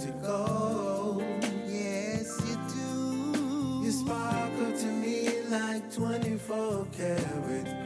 to go. Yes, you do. You sparkle to me like 24 karat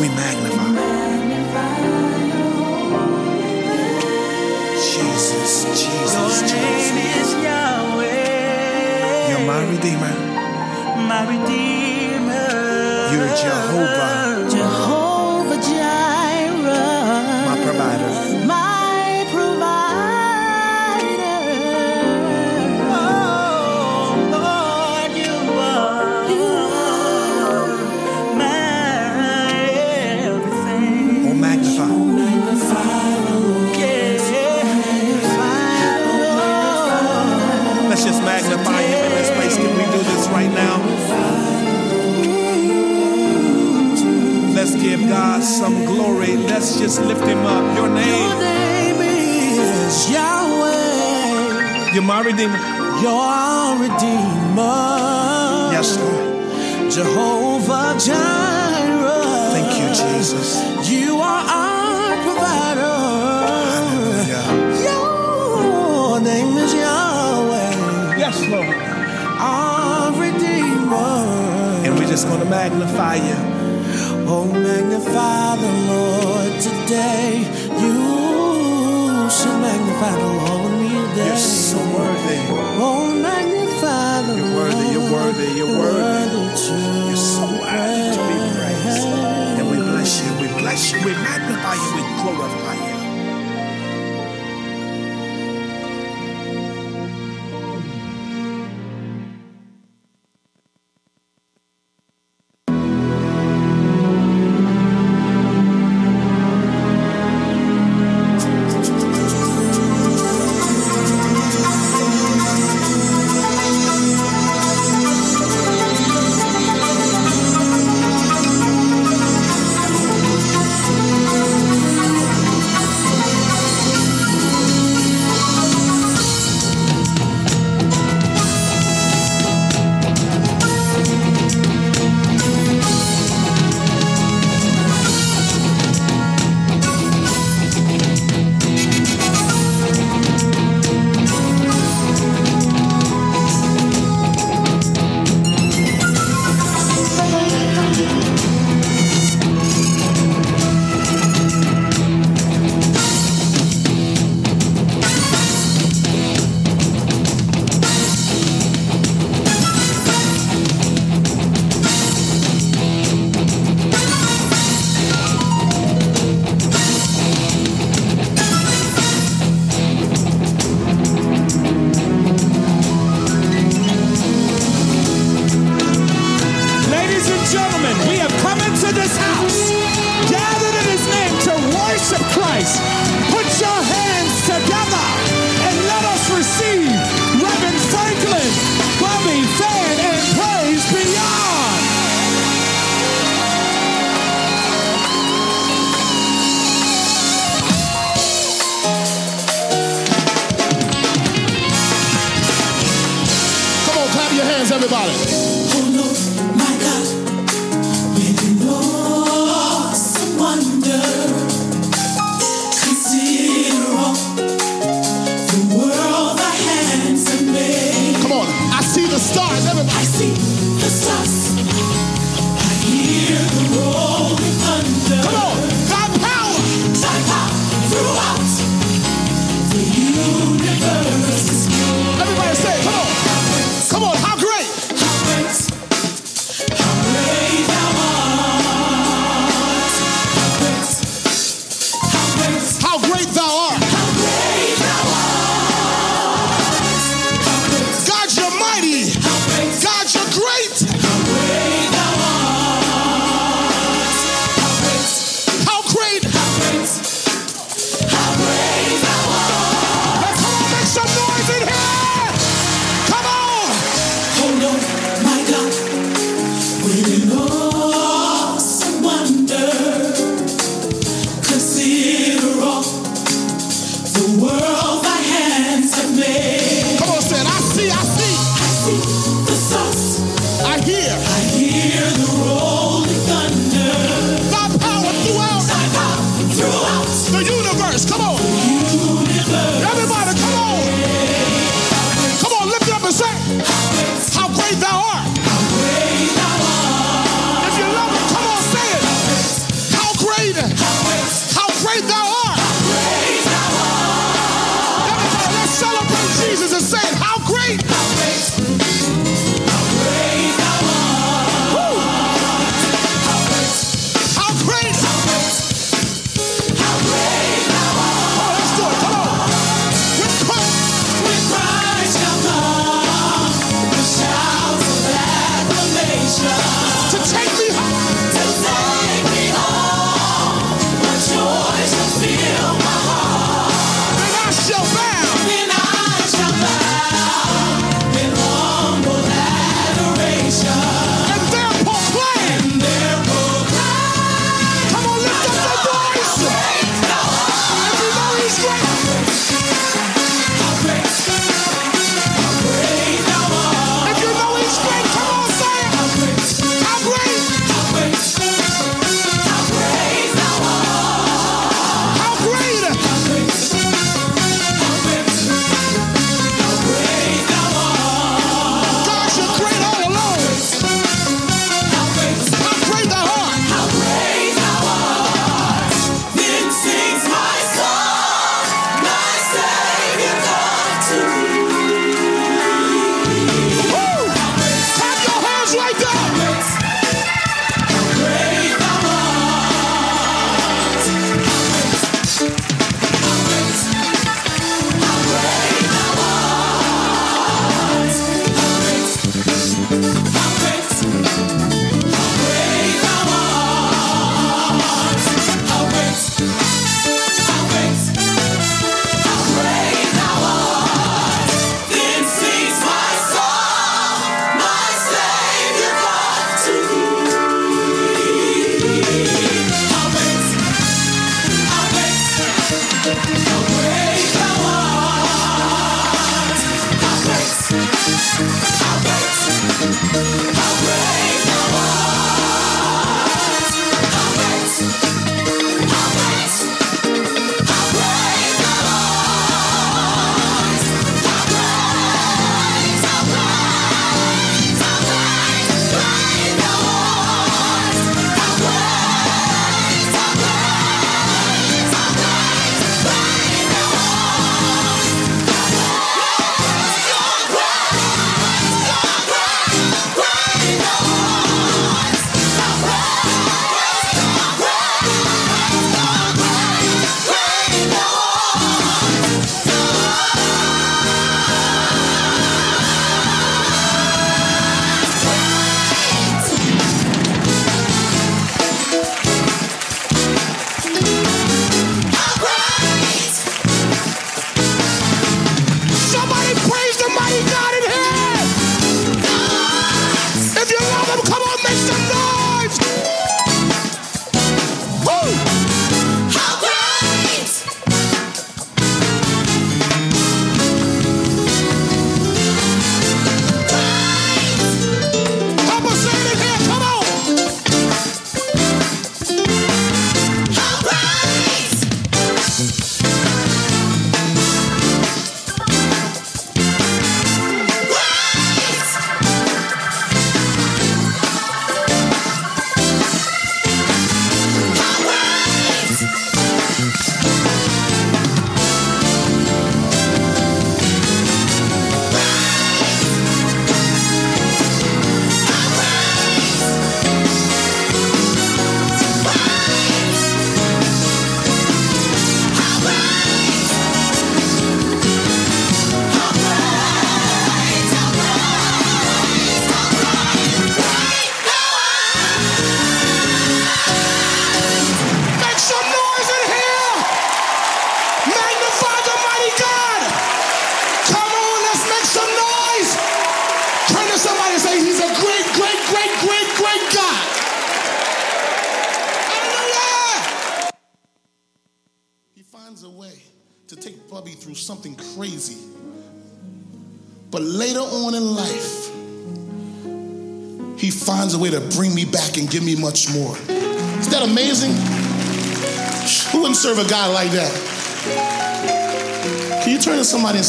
we magnify. Jesus, Jesus, Jesus. You're my Redeemer. My Redeemer. You're Jehovah. Jehovah. Redeemer. You're our Redeemer. Yes, Lord. Jehovah Jireh. Thank you, Jesus. You are our provider. Hallelujah. Your name is Yahweh. Yes, Lord. Our Redeemer. And we're just going to magnify you. Oh, magnify the Lord today. You should magnify the Lord in me today. Yes. stars, everybody. I see the stars.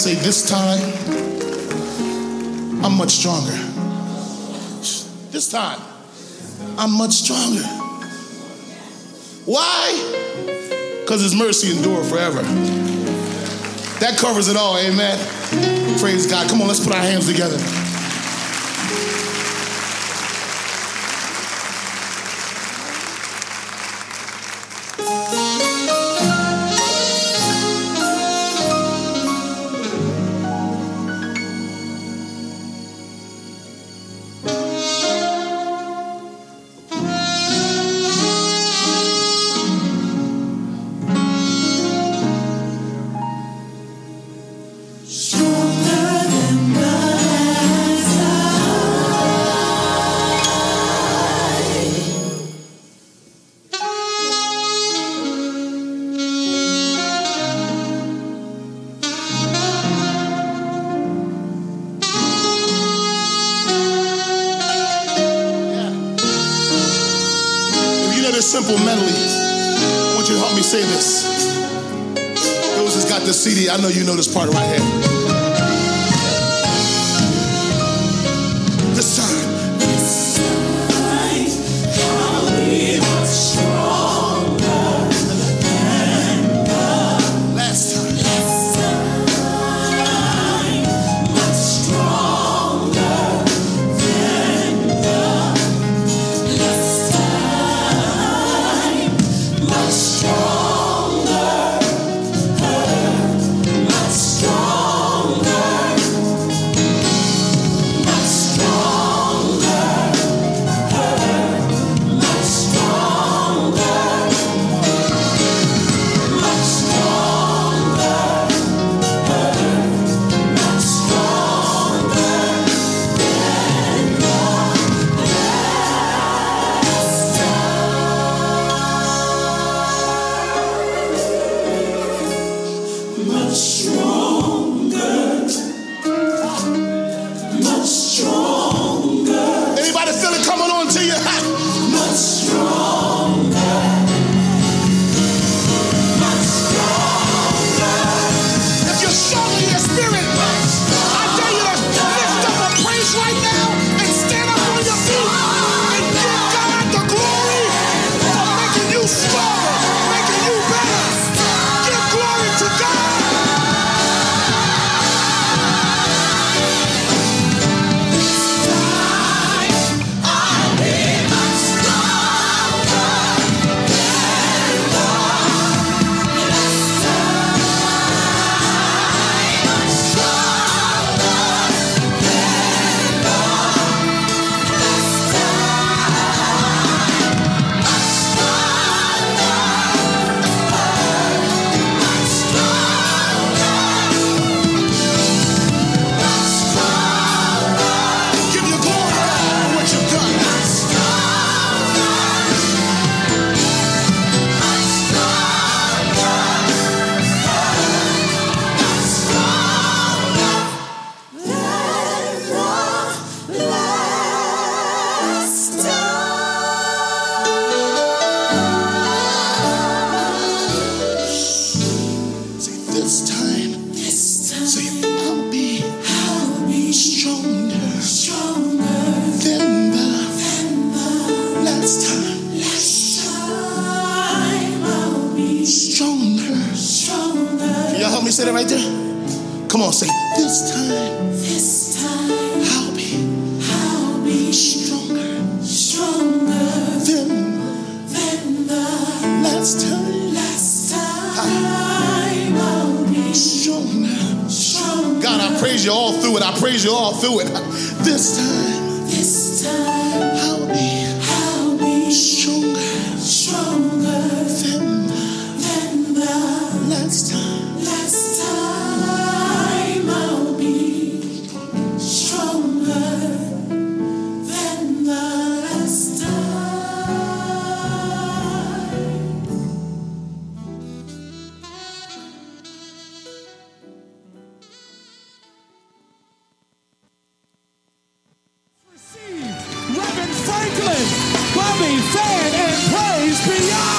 say, This time, I'm much stronger. This time, I'm much stronger. Why? Because His mercy endures forever. That covers it all, amen. Praise God. Come on, let's put our hands together. fundamentally, I want you to help me say this. Those that's got the CD, I know you know this part right here. This time. Bubby Fenn and Praise Beyond.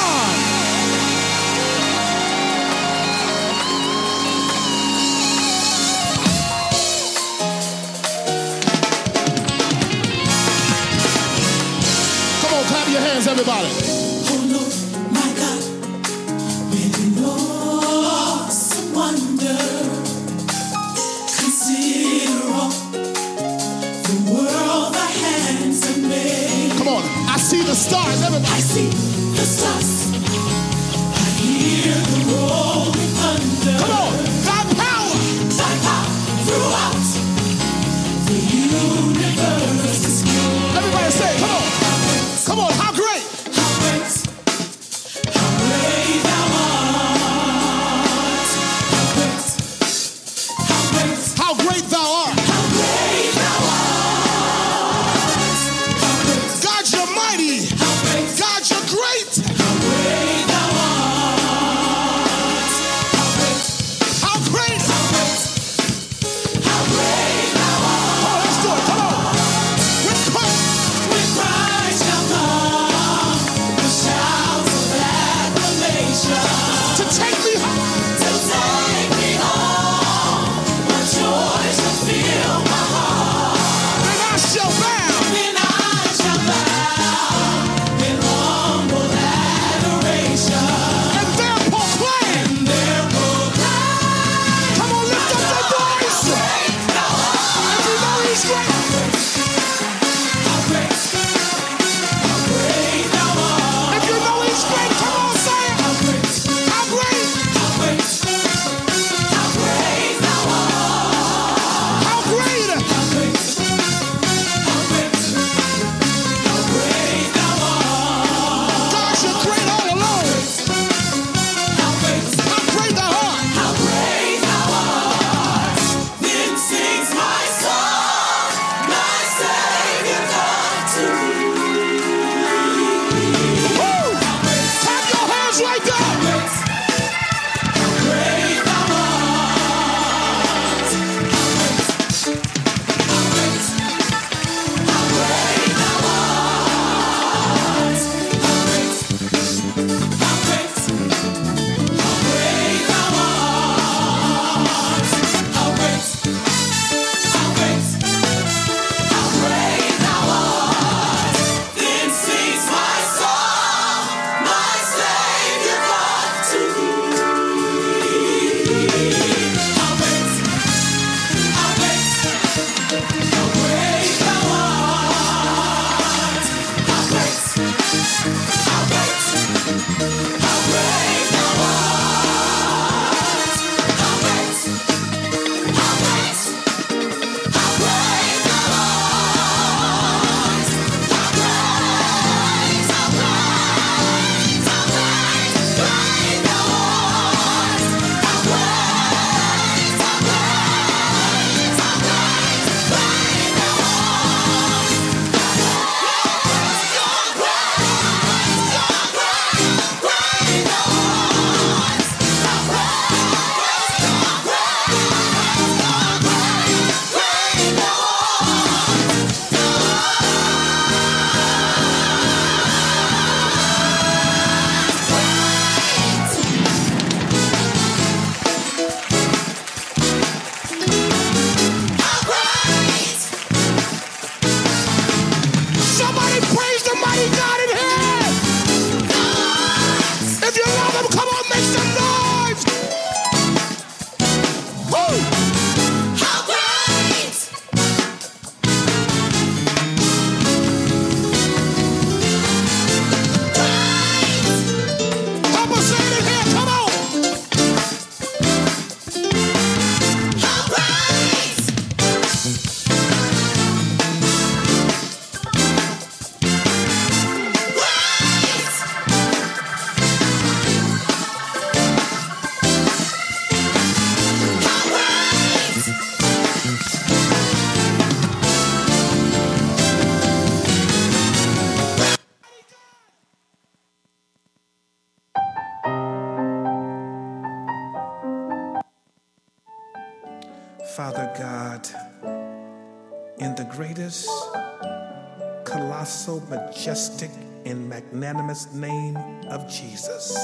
magnanimous name of Jesus.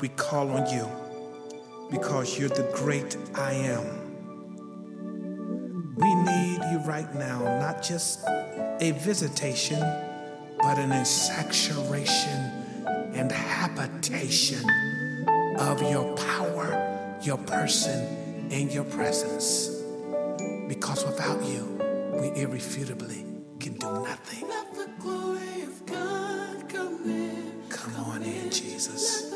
We call on you because you're the great I am. We need you right now, not just a visitation, but an insaturation and habitation of your power, your person, and your presence. Because without you, we irrefutably can do nothing. Come on in, Jesus.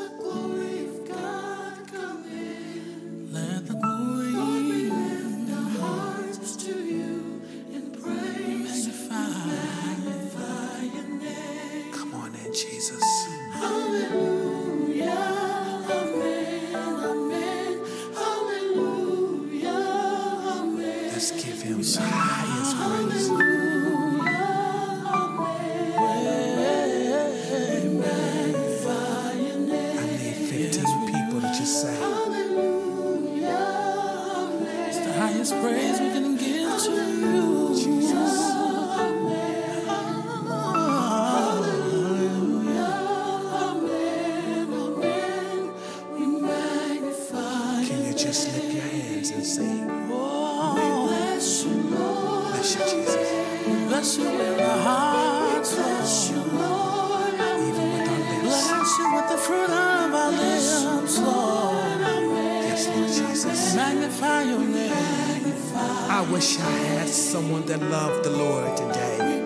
I wish I had someone that loved the Lord today.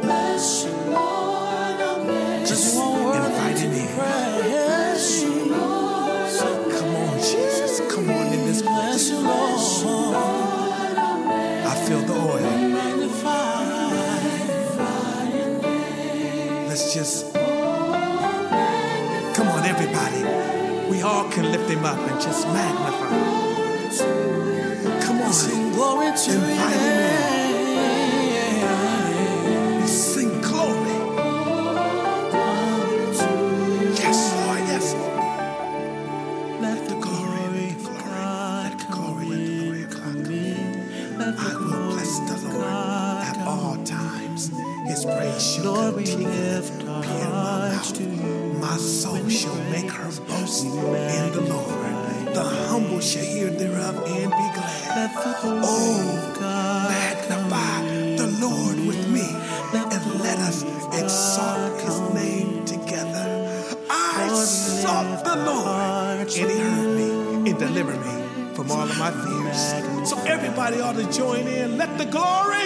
Just invite Him in. Come on, Jesus. Come on in this place. I feel the oil. Let's just. Come on, everybody. We all can lift him up and just magnify him. Lord, and fighting Everybody ought to join in. Let the glory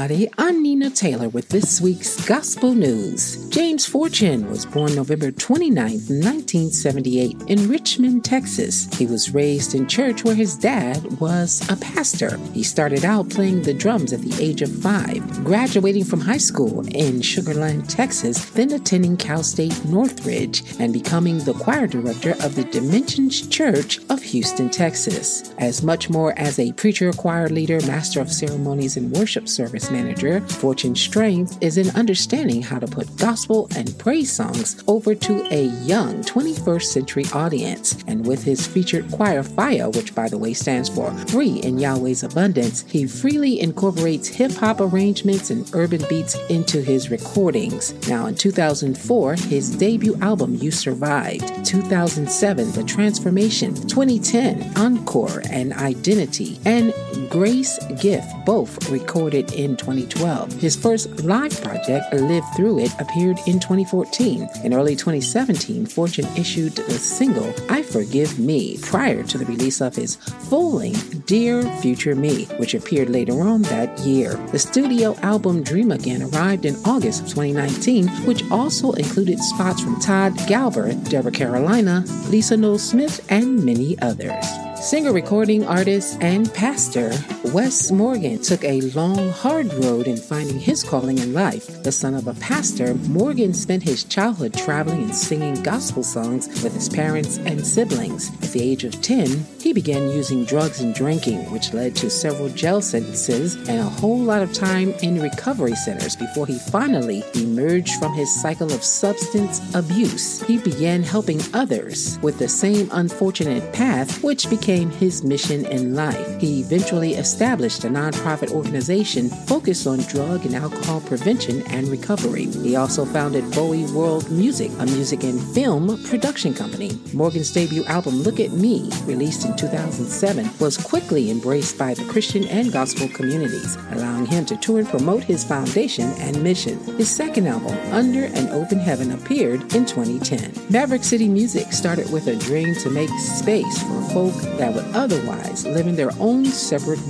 everybody. I'm Nina Taylor with this week's Gospel News. James Fortune was born November 29, 1978, in Richmond, Texas. He was raised in church where his dad was a pastor. He started out playing the drums at the age of five, graduating from high school in Sugar Land, Texas, then attending Cal State Northridge and becoming the choir director of the Dimensions Church of Houston, Texas. As much more as a preacher, choir leader, master of ceremonies, and worship service manager, Fortune's strength is in understanding how to put gospel and praise songs over to a young 21st century audience. And with his featured choir Fire, which by the way stands for Free in Yahweh's Abundance, he freely incorporates hip hop arrangements and urban beats into his recordings. Now, in 2004, his debut album You Survived, 2007, The Transformation, 2010, Encore and Identity, and Grace Gift, both recorded in 2012. His first live project, Live Through It, appeared in 2014. In early 2017, Fortune issued the single I Forgive Me prior to the release of his full length Dear Future Me, which appeared later on that year. The studio album Dream Again arrived in August of 2019, which also included spots from Todd Galberth, Deborah Carolina, Lisa Noel Smith, and many others. Singer, recording artist, and pastor Wes Morgan took a long, hard road in finding his calling in life. The son of a pastor, Morgan spent his childhood traveling and singing gospel songs with his parents and siblings. At the age of 10, he began using drugs and drinking, which led to several jail sentences and a whole lot of time in recovery centers before he finally emerged from his cycle of substance abuse. He began helping others with the same unfortunate path, which became his mission in life. He eventually established a nonprofit organization focused on drug and alcohol prevention and recovery. He also founded Bowie World Music, a music and film production company. Morgan's debut album, Look at Me, released in 2007, was quickly embraced by the Christian and gospel communities, allowing him to tour and promote his foundation and mission. His second album, Under an Open Heaven, appeared in 2010. Maverick City Music started with a dream to make space for folk that would otherwise live in their own separate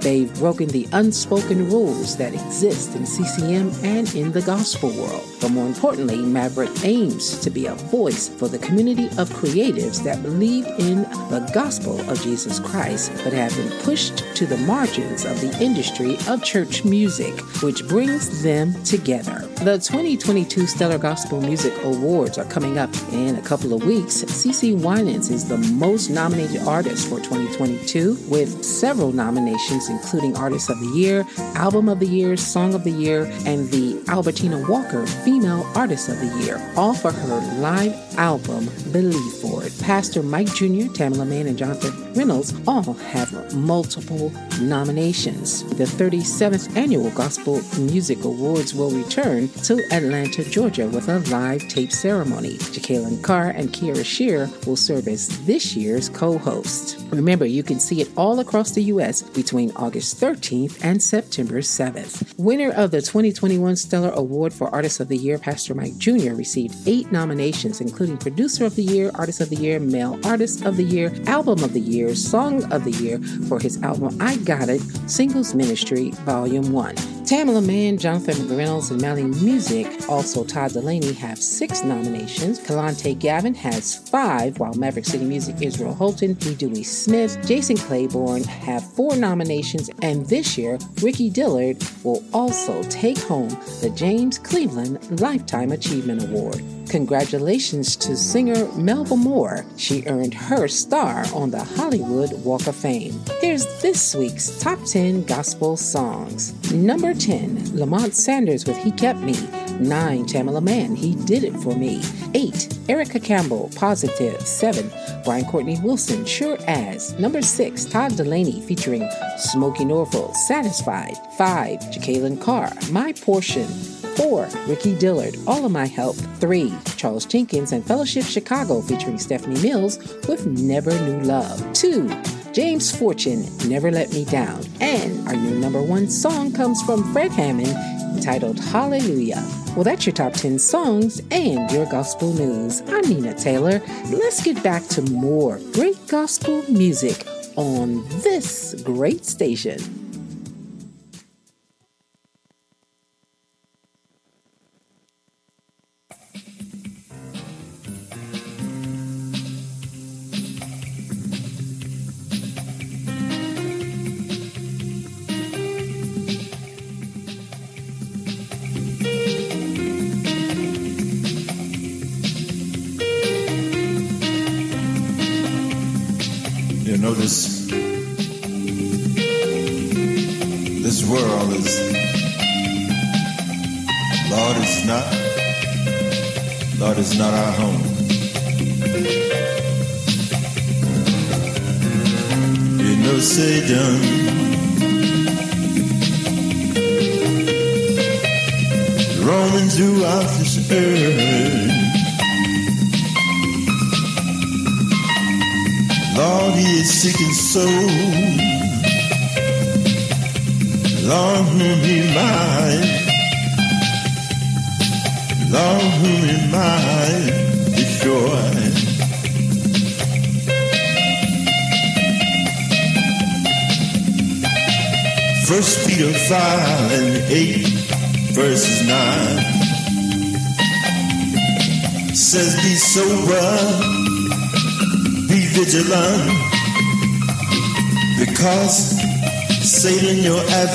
They've broken the unspoken rules that exist in CCM and in the gospel world. But more importantly, Maverick aims to be a voice for the community of creatives that believe in the gospel of Jesus Christ, but have been pushed to the margins of the industry of church music, which brings them together. The 2022 Stellar Gospel Music Awards are coming up in a couple of weeks. CeCe Winans is the most nominated artist for 2022, with several nominations, including Artist of the Year, Album of the Year, Song of the Year, and the Albertina Walker Female Artist of the Year, all for her live album, Believe For It. Pastor Mike Jr., Tamela Mann, and Jonathan Reynolds all have multiple nominations. The 37th Annual Gospel Music Awards will return to Atlanta, Georgia with a live tape ceremony. Jekalyn Carr and Kierra Sheard will serve as this year's co host. Remember, you can see it all across the U.S. between August 13th and September 7th. Winner of the 2021 Stellar Award for Artist of the Year, Pastor Mike Jr., received eight nominations, including Producer of the Year, Artist of the Year, Male Artist of the Year, Album of the Year, Song of the Year for his album I Got It, Singles Ministry, Volume 1. Tamela Mann, Jonathan Reynolds, and Melly Music, also Todd Dulaney, have six nominations. Kelontae Gavin has five, while Maverick City Music, Israel Houghton, E. Dewey Smith, Jason Clayborn have four nominations, and this year, Ricky Dillard will also take home the James Cleveland Lifetime Achievement Award. Congratulations to singer Melba Moore. She earned her star on the Hollywood Walk of Fame. Here's this week's top 10 gospel songs. Number 10, Lamont Sanders with He Kept Me. 9, Tamela Mann, He Did It For Me. 8, Erica Campbell, Positive. 7, Brian Courtney Wilson, Sure As. Number 6, Todd Dulaney featuring Smokie Norful, Satisfied. 5, Jekalyn Carr, My Portion. 4. Ricky Dillard, All of My Help. 3. Charles Jenkins and Fellowship Chicago featuring Stephanie Mills with Never Knew Love. 2. James Fortune, Never Let Me Down. And our new number one song comes from Fred Hammond entitled Hallelujah. Well, that's your top 10 songs and your gospel news. I'm Nina Taylor. Let's get back to more great gospel music on this great station.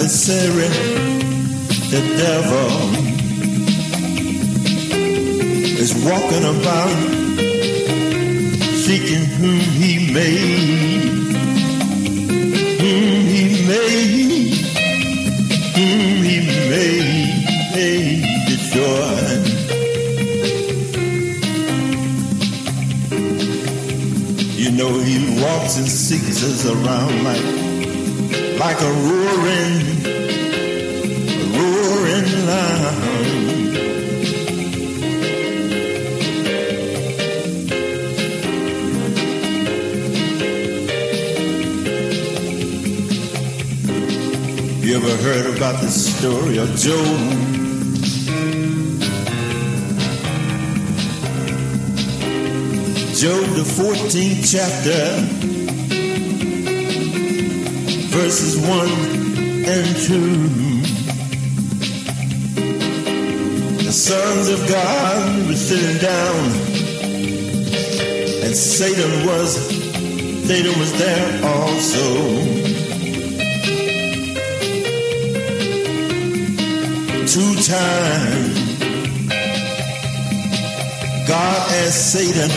Adversary the devil. Is walking about story of Job? Job, the 14th chapter, verses 1 and 2. The sons of God were sitting down, and Satan was, Satan was there also. Two times, God asked Satan,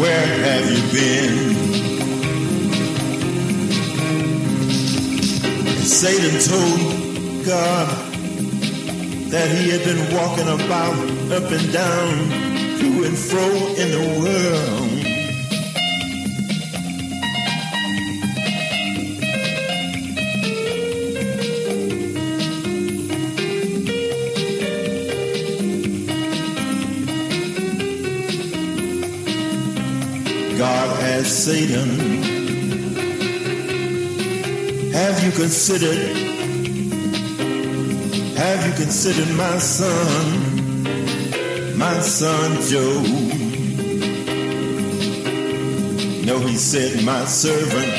where have you been? And Satan told God that he had been walking about up and down, to and fro in the world. Satan, Have you considered, have you considered my son, my son Job? No, he said, My servant.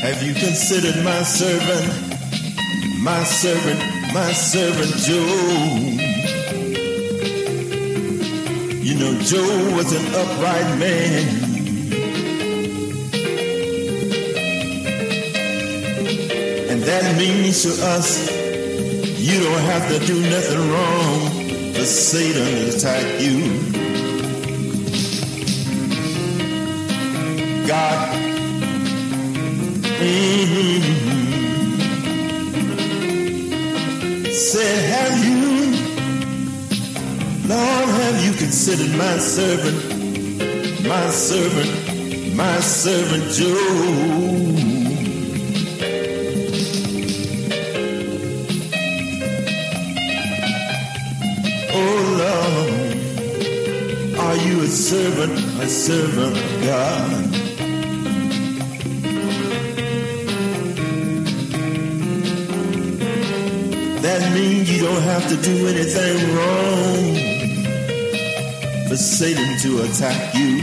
Have you considered my servant, my servant, my servant Joe? You know, Joe was an upright man. That means to us, you don't have to do nothing wrong for Satan to attack you. God, mhm, said, Have you Lord, have you considered my servant, my servant, my servant Job? Servant, a servant of God? That means you don't have to do anything wrong for Satan to attack you.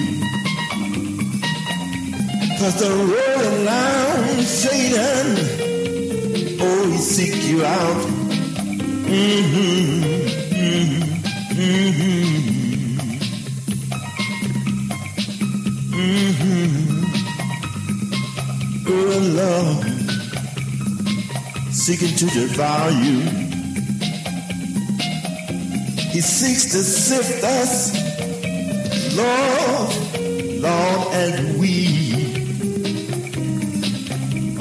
Cause the roaring lion, Satan, he seek you out. Mm-hmm, mm-hmm, mm-hmm, seeking to devour you. He seeks to sift us Lord, Lord, as we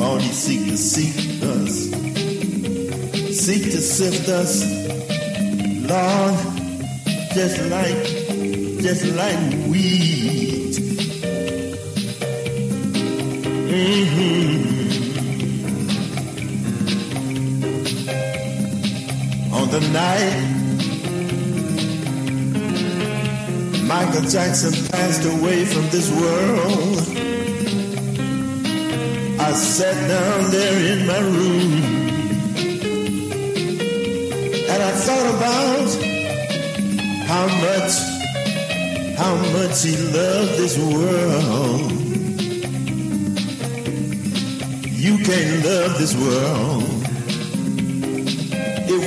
only seek to seek us, seek to sift us, Lord, just like, just like wheat. The night Michael Jackson passed away from this world. I sat down there in my room and I thought about how much, how much he loved this world. You can't love this world.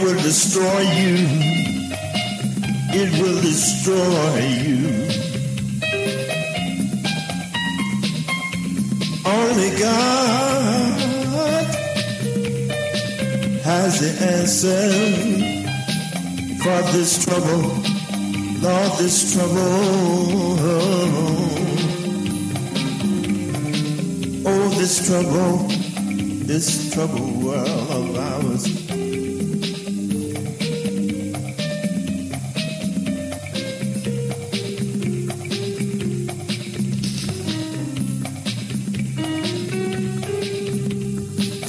Will destroy you it will destroy you. Only God has the answer for this trouble, Lord, this trouble. Oh, this trouble, this trouble world of ours.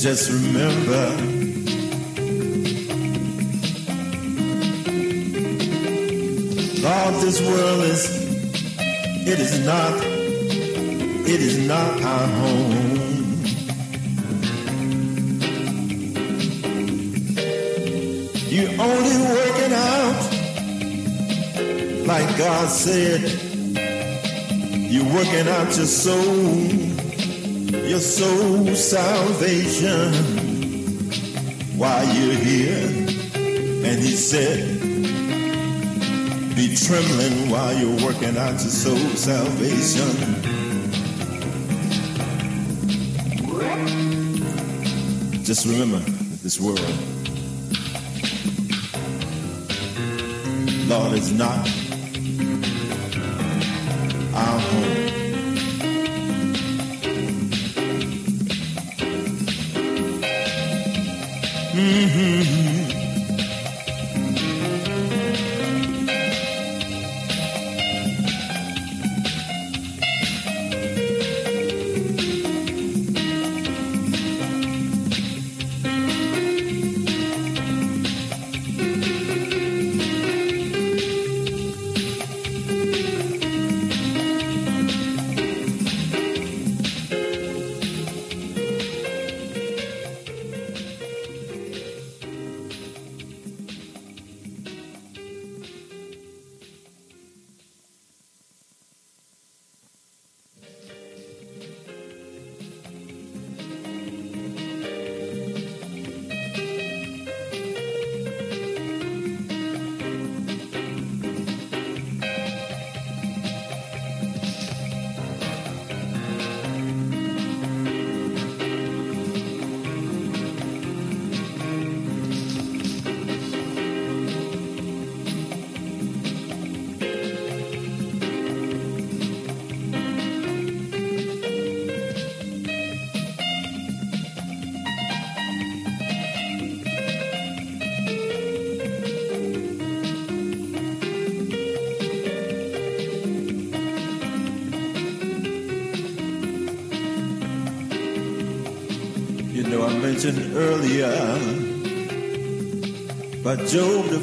Just remember. Lord, this world is, it is not, it is not our home. You're only working out, like God said, you're working out your soul your soul salvation while you're here. And he said, be trembling while you're working out your soul salvation. Just remember this world, Lord, is not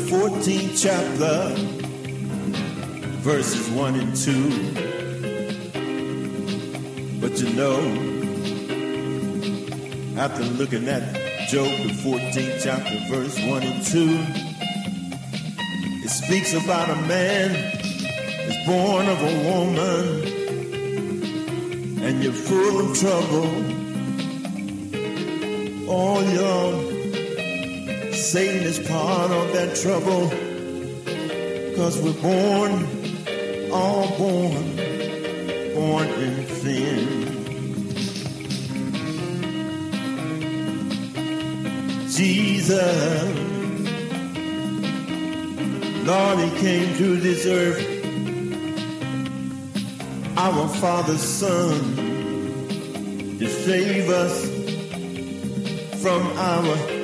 14th chapter, verses 1 and 2. But you know, after looking at Job, the 14th chapter, verse 1 and 2, it speaks about a man that's born of a woman, and you're full of trouble Satan is part of that trouble. Cause we're born, all born, born in sin. Jesus, Lord, He came to this earth our Father's Son to save us from our,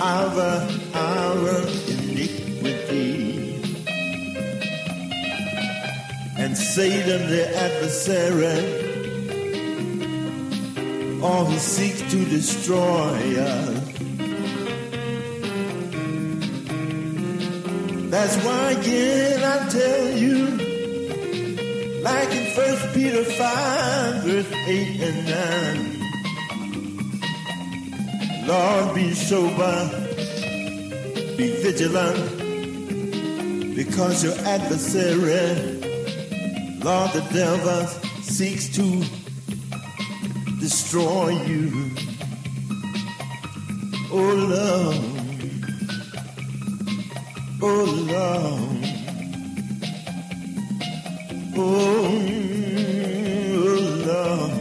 our, our iniquity. And Satan, the adversary, all who seek to destroy us. That's why again I tell you, like in First Peter 5, verse 8 and 9. Lord, be sober, be vigilant, because your adversary, Lord, the devil, seeks to destroy you. Oh, Lord. Oh, Lord. Oh, oh Lord.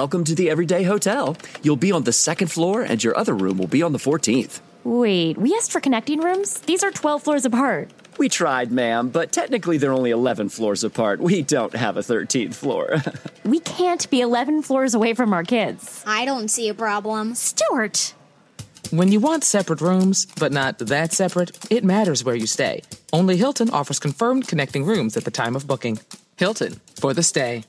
Welcome to the Everyday Hotel. You'll be on the second floor, and your other room will be on the 14th. Wait, we asked for connecting rooms? These are 12 floors apart. We tried, ma'am, but technically they're only 11 floors apart. We don't have a 13th floor. We can't be 11 floors away from our kids. I don't see a problem. Stuart! When you want separate rooms, but not that separate, it matters where you stay. Only Hilton offers confirmed connecting rooms at the time of booking. Hilton, for the stay.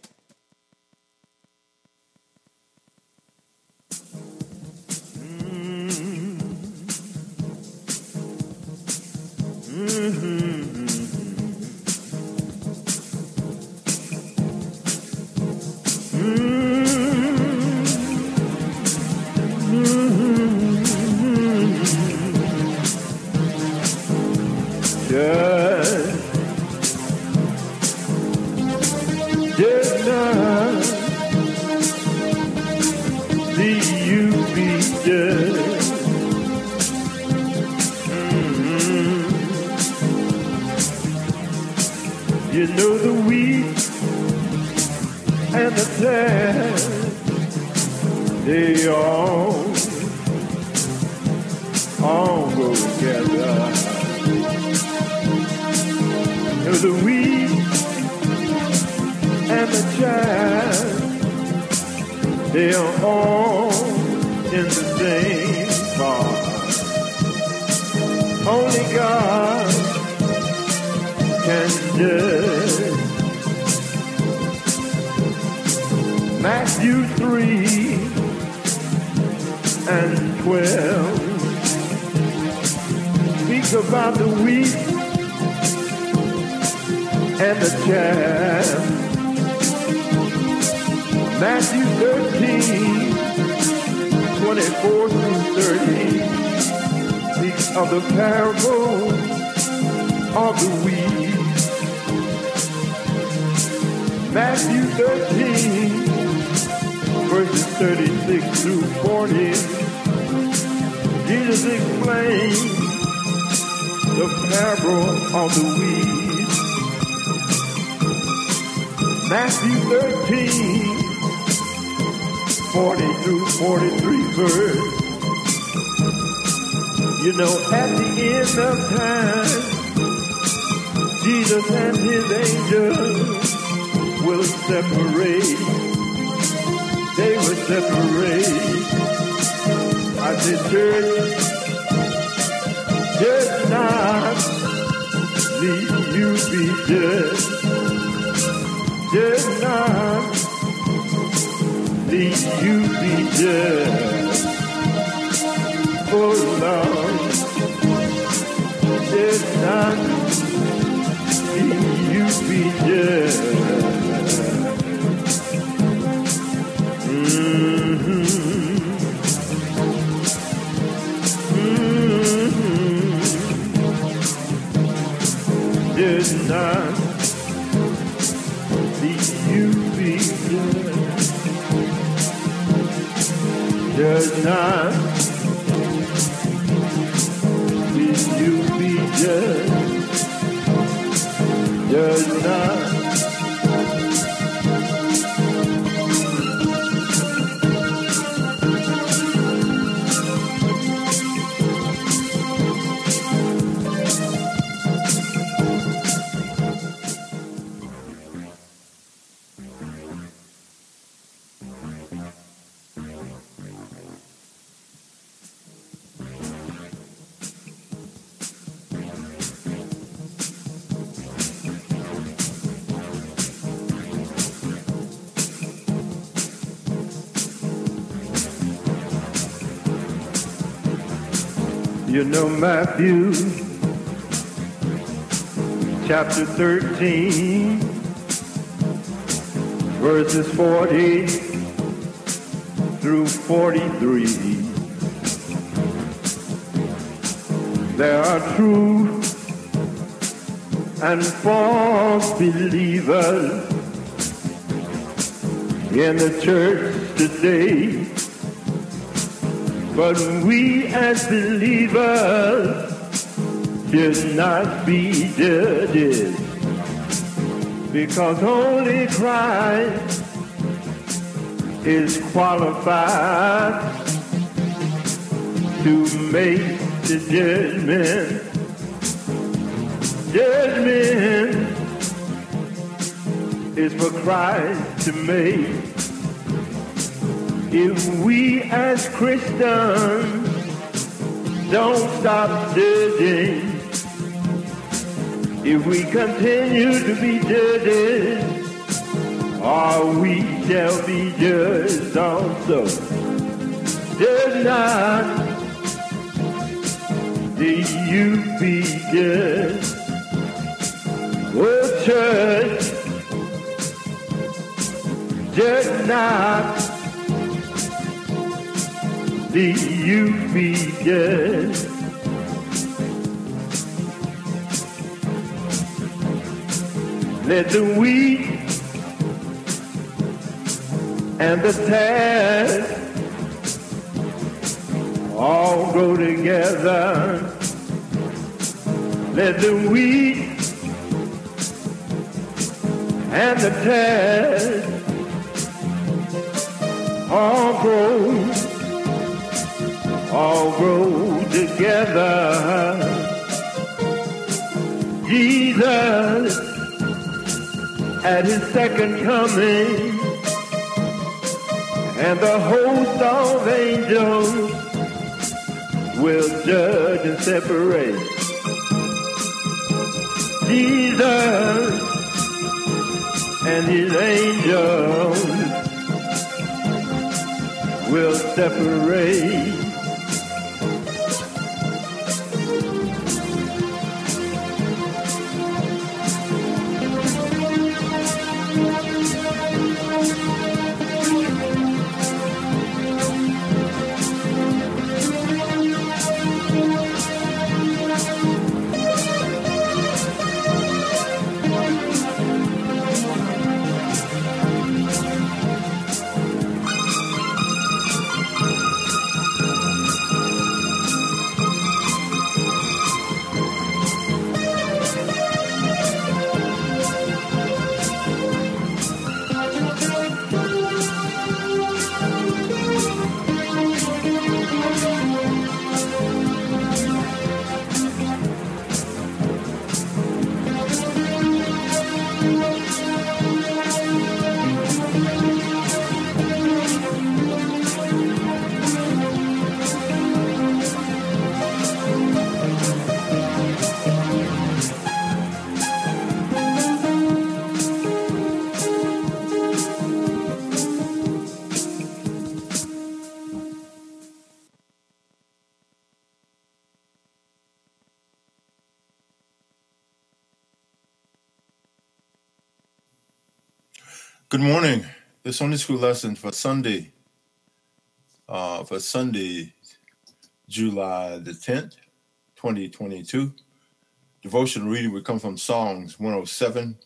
Just, 13 verses 40 through 43. There are true and false believers in the church today. But we as believers should not be judges because only Christ is qualified to make the judgment. Judgment is for Christ to make. If we as Christians don't stop judging, if we continue to be judges, or we shall be judged also. Judge not, do you be judged? Oh, church, judge not, do you be judged? Let the wheat and the tares all go together. Let the wheat and the tares all grow, all grow together. Jesus at his second coming and the host of angels will judge and separate. Jesus and his angels will separate. Good morning. The Sunday school lesson for Sunday, uh, for Sunday, July the 10th, 2022. Devotional reading would come from Psalms 107,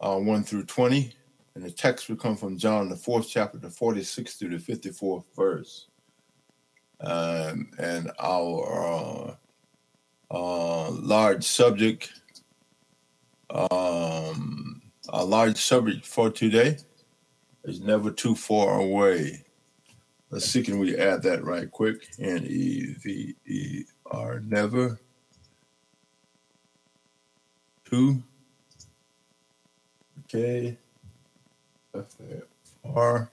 uh, 1 through 20. And the text would come from John, the fourth chapter, the 46th through the 54th verse. Um, and our uh, uh, large subject, um, our large subject for today is never too far away. Let's see, can we add that right quick? N E V E R, never too. Okay. F A R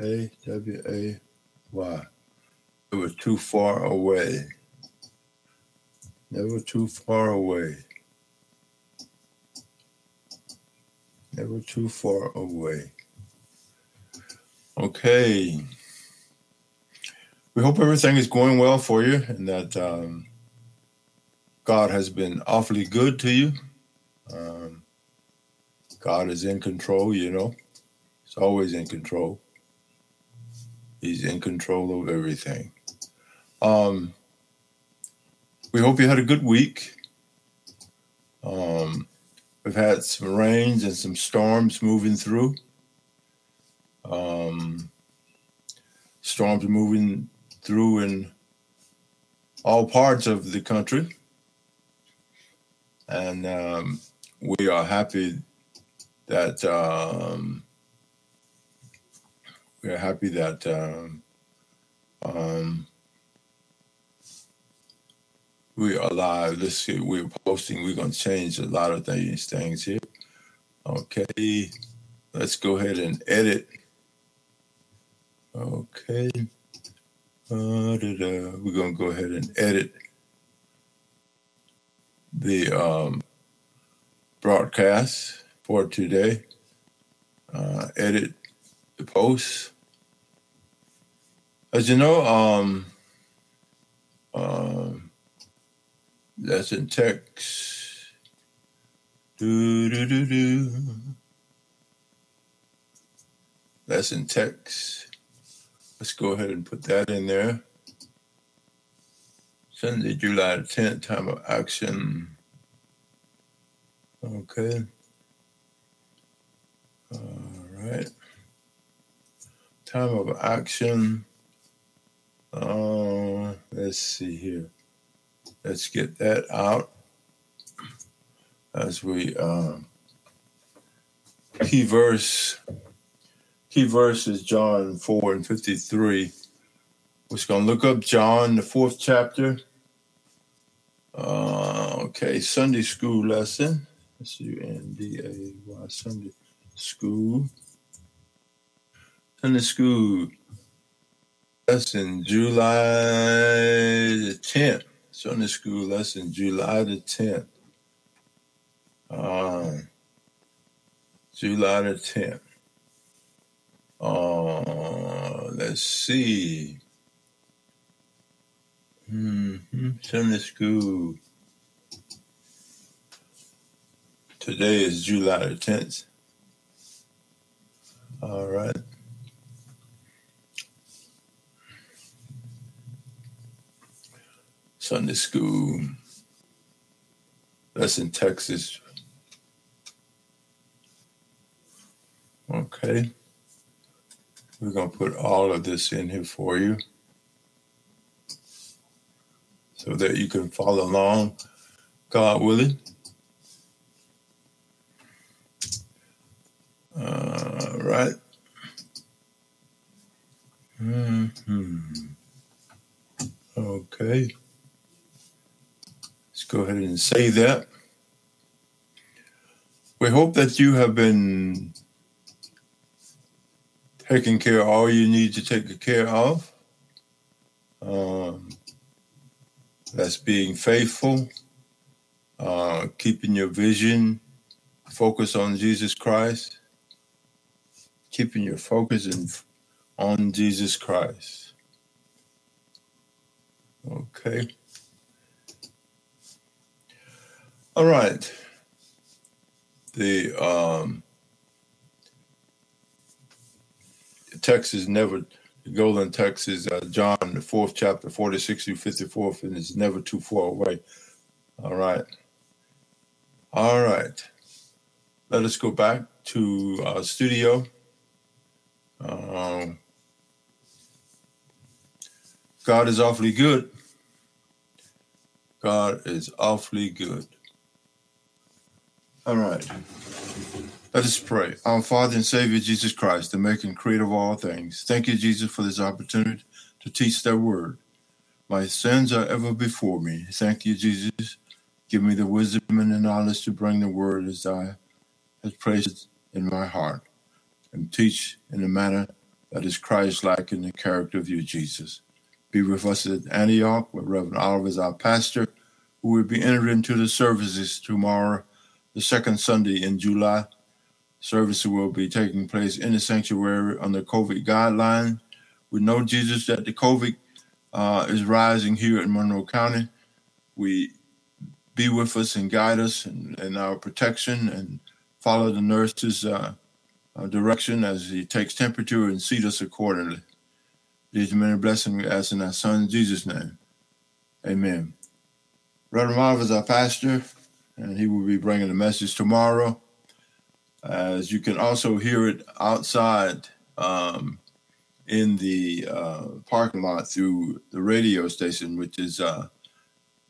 A W A Y. Was too far away. Never too far away. Never too far away. Okay. We hope everything is going well for you and that um, God has been awfully good to you. Um, God is in control, you know. He's always in control. He's in control of everything. Um, we hope you had a good week. Um, we've had some rains and some storms moving through. Um, storms moving through in all parts of the country. And um, we are happy that um, we are happy that um, we are alive. Let's see, we're posting. We're going to change a lot of things, things here. Okay, let's go ahead and edit. Okay, uh, da-da. we're going to go ahead and edit the um, broadcast for today. Uh, edit the post. As you know, um, um, that's in text. Do do do do. That's in text. Let's go ahead and put that in there. Sunday, July 10th, time of action. Okay. All right. Time of action. Uh, let's see here. Let's get that out as we um, key verse. Key verse is John 4 and 53. We're just going to look up John, the fourth chapter. Uh, okay, Sunday school lesson. S U N D A Y, Sunday school. Sunday school lesson, July the 10th. Sunday school lesson, July the 10th. Uh, July the 10th. Uh, let's see. hmm Sunday school. Today is July the 10th. All right. Sunday school. That's in Texas. Okay. We're going to put all of this in here for you so that you can follow along, God willing. All right. hmm Okay. Go ahead and say that. We hope that you have been taking care of all you need to take care of. Um, that's being faithful, uh, keeping your vision, focus on Jesus Christ, keeping your focus in, on Jesus Christ. Okay. All right. The um, Texas never Golden Texas uh, John the fourth chapter forty six through fifty-four, and it's never too far away. All right. All right. Let us go back to our studio. Um, God is awfully good. God is awfully good. All right. Let us pray. Our Father and Savior Jesus Christ, the maker and creator of all things, thank you, Jesus, for this opportunity to teach their word. My sins are ever before me. Thank you, Jesus. Give me the wisdom and the knowledge to bring the word as I have placed in my heart and teach in a manner that is Christ like in the character of you, Jesus. Be with us at Antioch, where Reverend Oliver is our pastor, who will be entered into the services tomorrow, the second Sunday in July. Services will be taking place in the sanctuary under COVID guidelines. We know, Jesus, that the COVID uh, is rising here in Monroe County. We be with us and guide us in, in our protection and follow the nurse's uh, uh, direction as he takes temperature and seat us accordingly. These many blessings we ask in our son Jesus' name. Amen. Brother Marv is our pastor, and he will be bringing the message tomorrow. As you can also hear it outside um, in the uh, parking lot through the radio station, which is uh,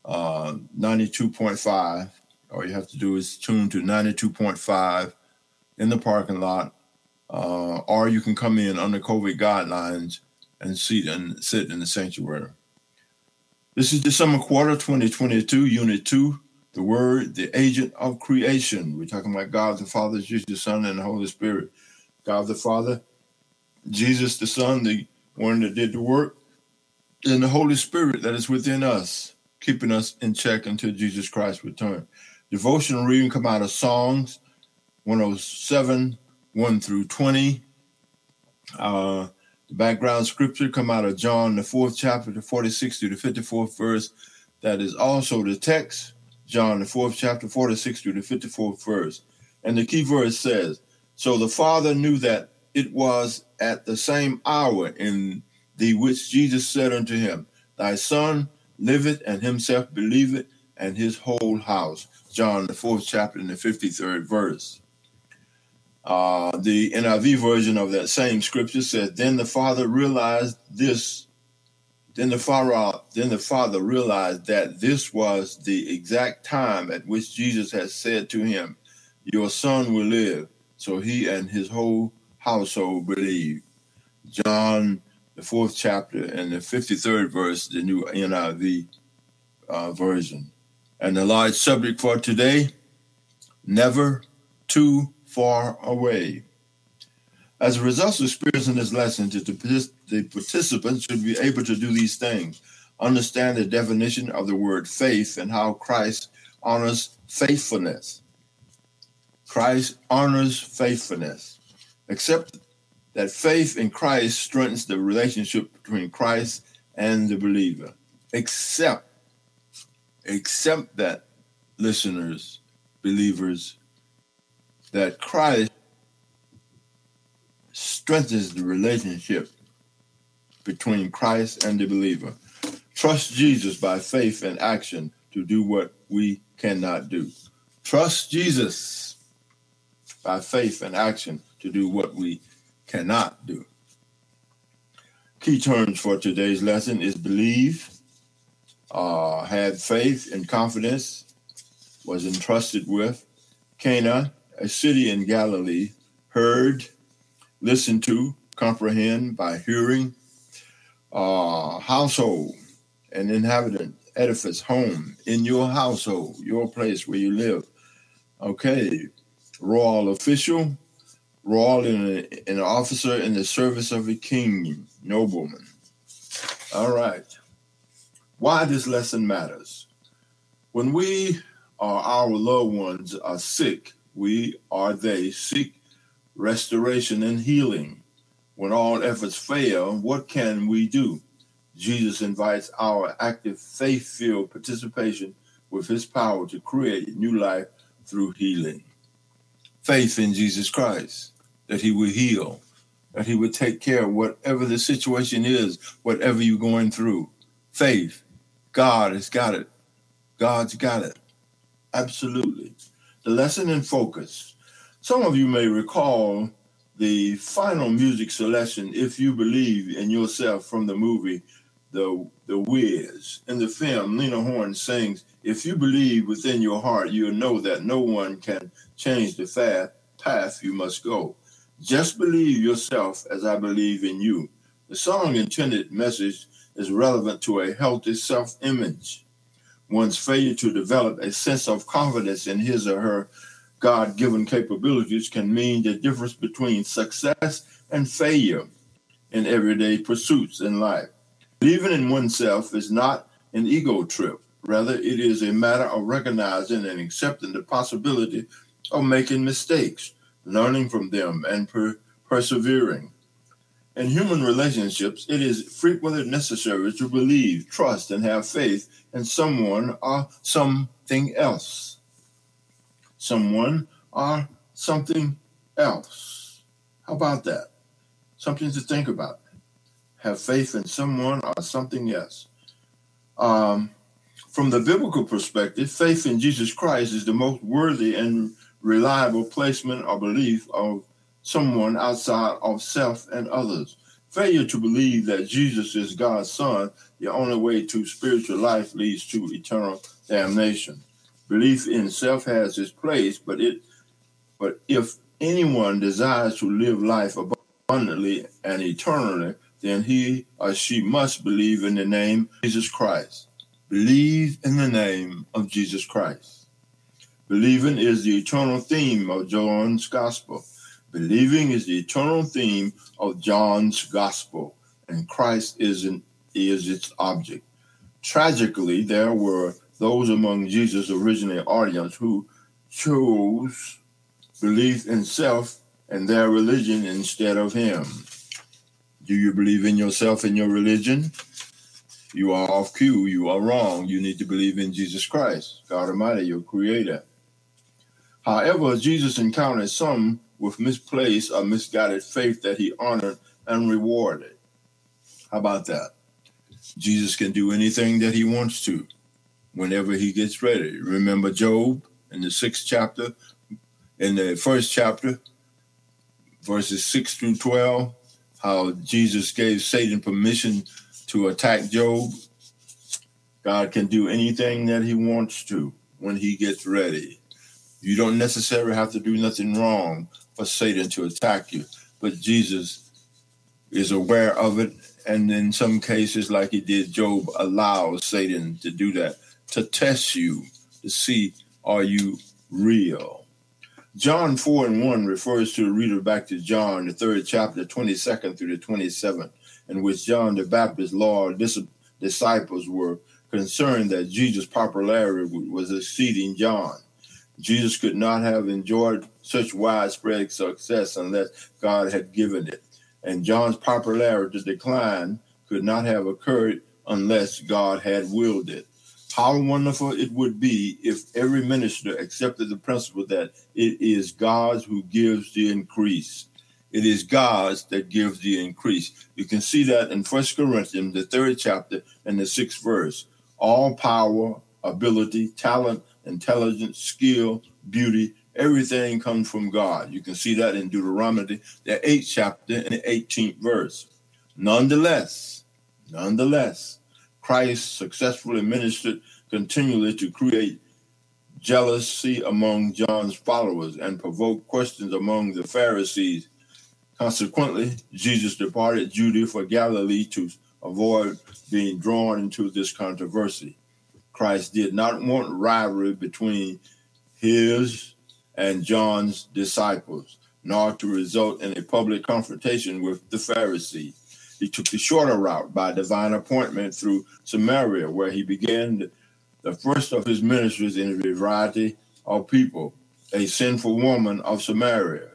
uh, 92.5. All you have to do is tune to 92.5 in the parking lot, uh, or you can come in under COVID guidelines and sit and sit in the sanctuary. This is December quarter 2022, Unit 2, the Word, the Agent of Creation. We're talking about God the Father, Jesus the Son, and the Holy Spirit. God the Father, Jesus the Son, the one that did the work, and the Holy Spirit that is within us, keeping us in check until Jesus Christ returns. Devotional reading come out of Psalms 107, 1 through 20. Uh, the background scripture come out of John, the fourth chapter, the 46 to the 54th verse. That is also the text, John, the fourth chapter, 46 to the 54th verse. And the key verse says, So the Father knew that it was at the same hour in the which Jesus said unto him, Thy son liveth, and himself believeth, and his whole house. John, the fourth chapter, and the 53rd verse. Uh, the NIV version of that same scripture says, Then the father realized this. Then the father, then the father realized that this was the exact time at which Jesus had said to him, Your son will live. So he and his whole household believed. John, the fourth chapter, and the 53rd verse, the new NIV uh, version. And the large subject for today never too far away. As a result of experiencing this lesson, the, participants should be able to do these things understand the definition of the word faith and how Christ honors faithfulness. Christ honors faithfulness. Accept that faith in Christ strengthens the relationship between Christ and the believer. Accept, accept that, listeners, believers, that Christ strengthens the relationship between Christ and the believer. Trust Jesus by faith and action to do what we cannot do. Trust Jesus by faith and action to do what we cannot do. Key terms for today's lesson is believe, uh, had faith and confidence, was entrusted with, Cana, a city in Galilee, heard, listened to, comprehend by hearing, uh, household, an inhabitant, edifice, home, in your household, your place where you live. Okay, royal official, royal in a, an officer in the service of a king, nobleman. All right. Why this lesson matters. When we or our loved ones are sick, we or they seek restoration and healing. When all efforts fail, what can we do? Jesus invites our active faith filled participation with his power to create new life through healing. Faith in Jesus Christ, that he will heal. that He will take care of whatever the situation is, whatever you're going through. Faith, God has got it. God's got it. Absolutely. The lesson in focus. Some of you may recall the final music selection, If You Believe in Yourself, from the movie The, the Wiz. In the film, Lena Horne sings, If you believe within your heart, you'll know that no one can change the path, path you must go. Just believe yourself as I believe in you. The song intended message is relevant to a healthy self image. One's failure to develop a sense of confidence in his or her God given capabilities can mean the difference between success and failure in everyday pursuits in life. Believing in oneself is not an ego trip. Rather, it is a matter of recognizing and accepting the possibility of making mistakes, learning from them, and per- persevering. In human relationships, it is frequently necessary to believe, trust, and have faith in someone or something else. Someone or something else. How about that? Something to think about. Have faith in someone or something else. Um, from the biblical perspective, faith in Jesus Christ is the most worthy and reliable placement or belief of someone outside of self and others. Failure to believe that Jesus is God's Son, the only way to spiritual life leads to eternal damnation. Belief in self has its place, but it but if anyone desires to live life abundantly and eternally, then he or she must believe in the name Jesus Christ. Believe in the name of Jesus Christ. Believing is the eternal theme of John's gospel. Believing is the eternal theme of John's gospel, and Christ is, an, is its object. Tragically, there were those among Jesus' original audience who chose belief in self and their religion instead of him. Do you believe in yourself and your religion? You are off cue. You are wrong. You need to believe in Jesus Christ, God Almighty, your creator. However, Jesus encountered some with misplaced or misguided faith that he honored and rewarded. How about that? Jesus can do anything that he wants to whenever he gets ready. Remember Job in the sixth chapter, in the first chapter, verses 6 through 12, how Jesus gave Satan permission to attack Job. God can do anything that he wants to when he gets ready. You don't necessarily have to do nothing wrong for Satan to attack you, but Jesus is aware of it. And in some cases, like he did Job, allows Satan to do that to test you to see are you real. John 4 and 1 refers to a reader back to John, the third chapter, 22nd through the 27th, in which John the Baptist's law disciples were concerned that Jesus' popularity was exceeding John. Jesus could not have enjoyed such widespread success unless God had given it. And John's popularity decline could not have occurred unless God had willed it. How wonderful it would be if every minister accepted the principle that it is God who gives the increase. It is God that gives the increase. You can see that in First Corinthians, the third chapter, and the sixth verse. All power, ability, talent, intelligence, skill, beauty, everything comes from God. You can see that in Deuteronomy, the eighth chapter and the 18th verse. Nonetheless, nonetheless, Christ successfully ministered continually to create jealousy among John's followers and provoke questions among the Pharisees. Consequently, Jesus departed Judea for Galilee to avoid being drawn into this controversy. Christ did not want rivalry between his and John's disciples, nor to result in a public confrontation with the Pharisees. He took the shorter route by divine appointment through Samaria, where he began the first of his ministries in a variety of people, a sinful woman of Samaria,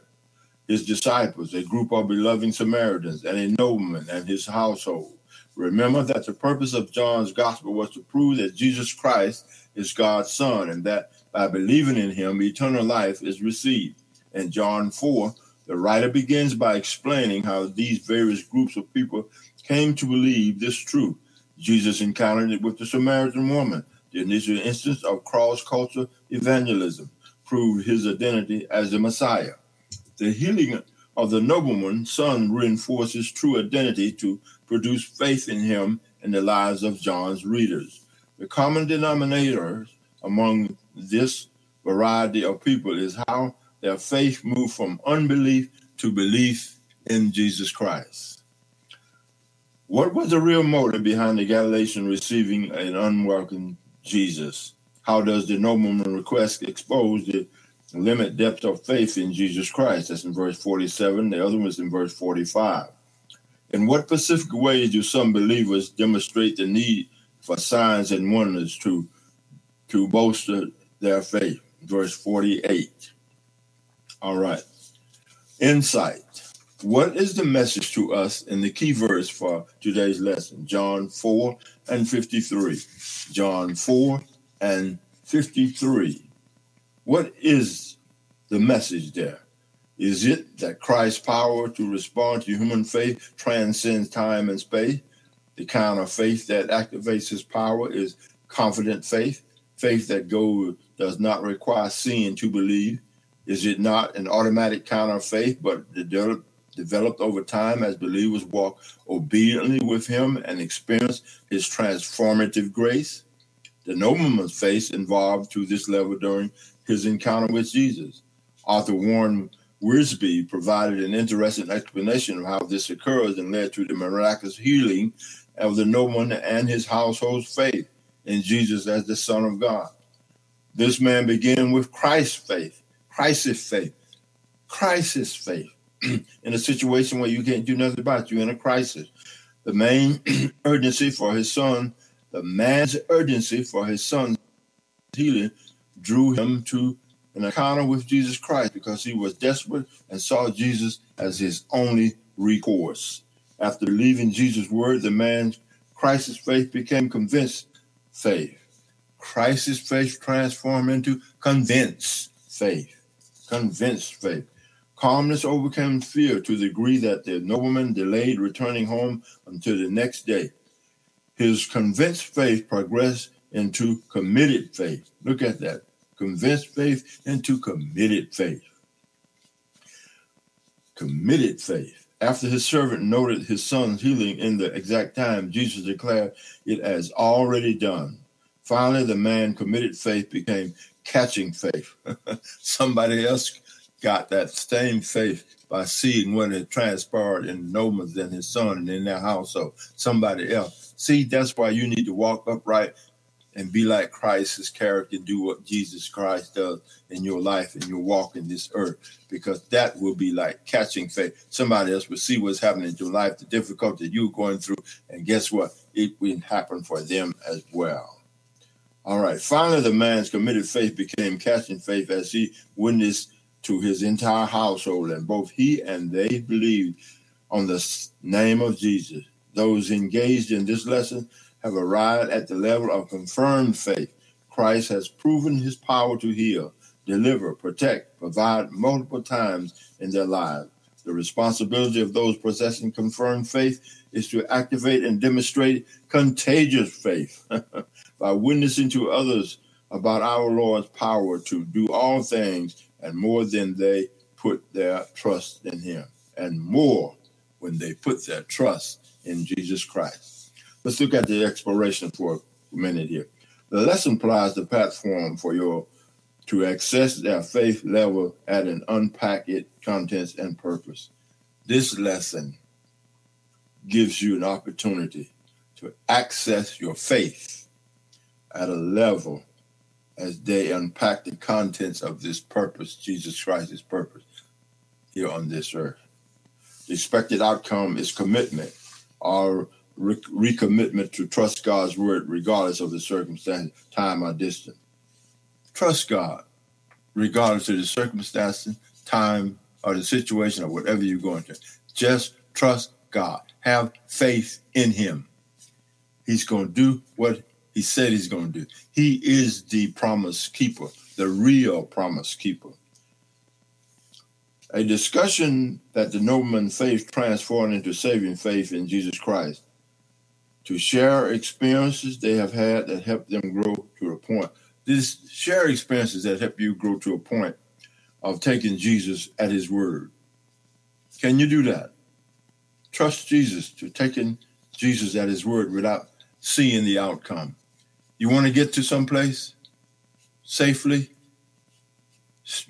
his disciples, a group of beloved Samaritans, and a nobleman and his household. Remember that the purpose of John's gospel was to prove that Jesus Christ is God's Son and that by believing in him, eternal life is received. In John 4, The writer begins by explaining how these various groups of people came to believe this truth. Jesus encountered it with the Samaritan woman. The initial instance of cross culture evangelism proved his identity as the Messiah. The healing of the nobleman's son reinforced his true identity to produce faith in him in the lives of John's readers. The common denominator among this variety of people is how their faith moved from unbelief to belief in Jesus Christ. What was the real motive behind the Galatian receiving an unwelcome Jesus? How does the nobleman request expose the limit depth of faith in Jesus Christ? That's in verse 47. The other one's in verse 45. In what specific ways do some believers demonstrate the need for signs and wonders to, to bolster their faith? Verse 48. All right. Insight. What is the message to us in the key verse for today's lesson? John 4 and 53. John 4 and 53. What is the message there? Is it that Christ's power to respond to human faith transcends time and space? The kind of faith that activates his power is confident faith, faith that goes does not require seeing to believe. Is it not an automatic kind of faith, but developed, developed over time as believers walk obediently with him and experience his transformative grace? The nobleman's faith evolved to this level during his encounter with Jesus. Arthur Warren Wiersbe provided an interesting explanation of how this occurs and led to the miraculous healing of the nobleman and his household's faith in Jesus as the Son of God. This man began with Christ's faith, Christ's faith, crisis faith in a situation where you can't do nothing about it. You're in a crisis. The main urgency for his son, the man's urgency for his son's healing drew him to an encounter with Jesus Christ because he was desperate and saw Jesus as his only recourse. After leaving Jesus' word, the man's crisis faith became convinced faith. Crisis faith transformed into convinced faith. Convinced faith. Calmness overcame fear to the degree that the nobleman delayed returning home until the next day. His convinced faith progressed into committed faith. Look at that convinced faith into committed faith. Committed faith. After his servant noted his son's healing in the exact time, Jesus declared it as already done. Finally, the man committed faith became catching faith. Somebody else got that same faith by seeing what had transpired in Noma's and his son and in their household. Somebody else. See, that's why you need to walk upright and be like Christ's character, do what Jesus Christ does in your life and your walk in this earth, because that will be like catching faith. Somebody else will see what's happening in your life, the difficulty you're going through, and guess what? It will happen for them as well. All right. Finally, the man's committed faith became catching faith as he witnessed to his entire household, and both he and they believed on the name of Jesus. Those engaged in this lesson have arrived at the level of confirmed faith. Christ has proven his power to heal, deliver, protect, provide multiple times in their lives. The responsibility of those possessing confirmed faith is to activate and demonstrate contagious faith by witnessing to others about our Lord's power to do all things and more than they put their trust in him, and more when they put their trust in Jesus Christ. Let's look at the exploration for a minute here. The lesson provides the platform for your to access their faith level at an unpack it contents and purpose. This lesson gives you an opportunity to access your faith at a level as they unpack the contents of this purpose, Jesus Christ's purpose here on this earth. The expected outcome is commitment or re- recommitment to trust God's word regardless of the circumstance, time, or distance. Trust God regardless of the circumstances, time, or the situation, or whatever you're going through. Just trust God. Have faith in Him. He's going to do what He said He's going to do. He is the promise keeper, the real promise keeper. A discussion that the nobleman faith transformed into saving faith in Jesus Christ to share experiences they have had that help them grow to a point. These share experiences that help you grow to a point of taking Jesus at his word. Can you do that? Trust Jesus to taking Jesus at his word without seeing the outcome. You want to get to someplace safely?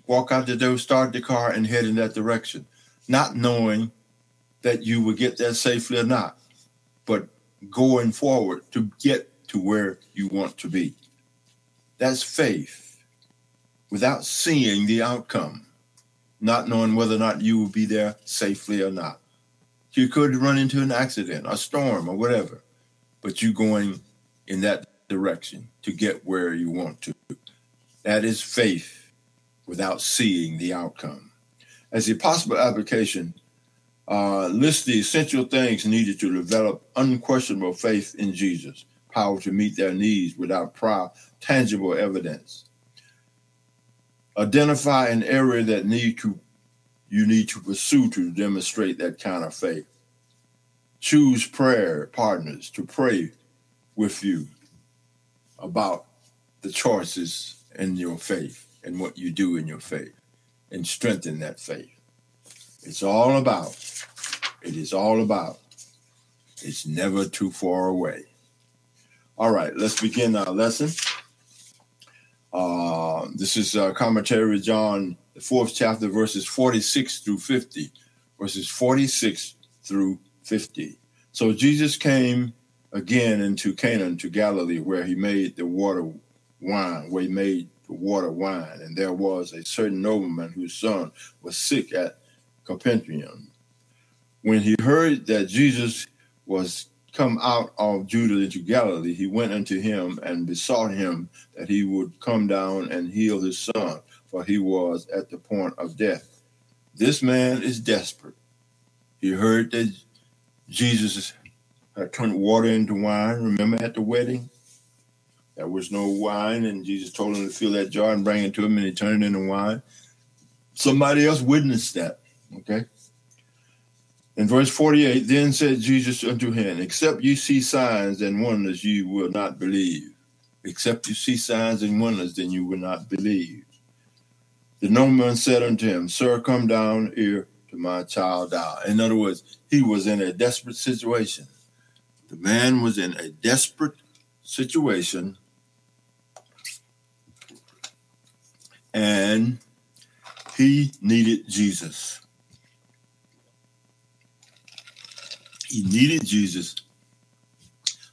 Walk out the door, start the car, and head in that direction, not knowing that you will get there safely or not, but going forward to get to where you want to be. That's faith without seeing the outcome, not knowing whether or not you will be there safely or not. You could run into an accident, a storm, or whatever, but you're going in that direction to get where you want to. That is faith without seeing the outcome. As a possible application, uh, list the essential things needed to develop unquestionable faith in Jesus, power to meet their needs without prior tangible evidence. Identify an area that need to you need to pursue to demonstrate that kind of faith. Choose prayer partners to pray with you about the choices in your faith and what you do in your faith and strengthen that faith. It's all about, it is all about, it's never too far away. All right, let's begin our lesson. Uh, this is uh, commentary John, the fourth chapter, verses 46 through 50. Verses 46 through 50. So Jesus came again into Canaan to Galilee, where he made the water wine, where he made the water wine. And there was a certain nobleman whose son was sick at Capernaum. When he heard that Jesus was come out of Judah into Galilee, he went unto him and besought him that he would come down and heal his son, for he was at the point of death. This man is desperate. He heard that Jesus had turned water into wine. Remember at the wedding? There was no wine, and Jesus told him to fill that jar and bring it to him, and he turned it into wine. Somebody else witnessed that. Okay. In verse 48, then said Jesus unto him, Except you see signs and wonders, you will not believe. Except you see signs and wonders, then you will not believe. The nobleman said unto him, Sir, come down here to my child die. In other words, he was in a desperate situation. The man was in a desperate situation, and he needed Jesus. He needed Jesus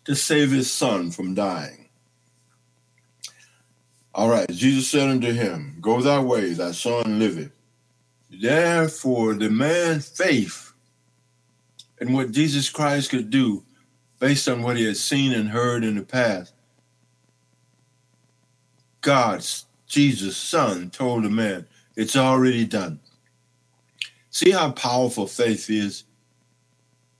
to save his son from dying. All right, Jesus said unto him, Go thy way, thy son liveth. Therefore, the man's faith in what Jesus Christ could do based on what he had seen and heard in the past, God's Jesus' son told the man, It's already done. See how powerful faith is?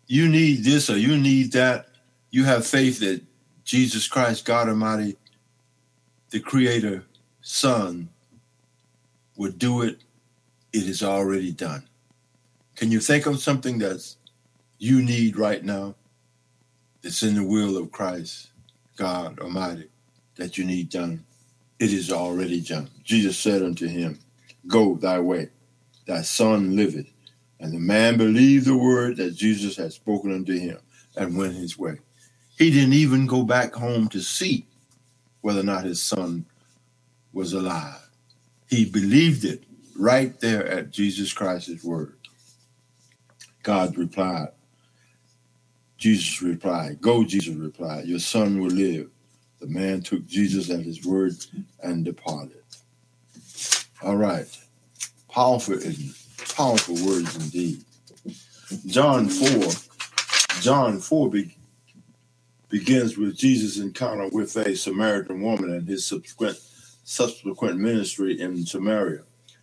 You need this or you need that. You have faith that Jesus Christ, God Almighty, the Creator, Son, would do it. It is already done. Can you think of something that's you need right now that's in the will of Christ, God Almighty, that you need done? It is already done. Jesus said unto him, Go thy way, thy son liveth. And the man believed the word that Jesus had spoken unto him and went his way. He didn't even go back home to see whether or not his son was alive. He believed it right there at Jesus Christ's word. God replied, Jesus replied, Go, Jesus replied, your son will live. The man took Jesus at his word and departed. All right. Powerful, powerful words indeed. John 4, John 4 be, begins with Jesus' encounter with a Samaritan woman and his subsequent subsequent ministry in Samaria.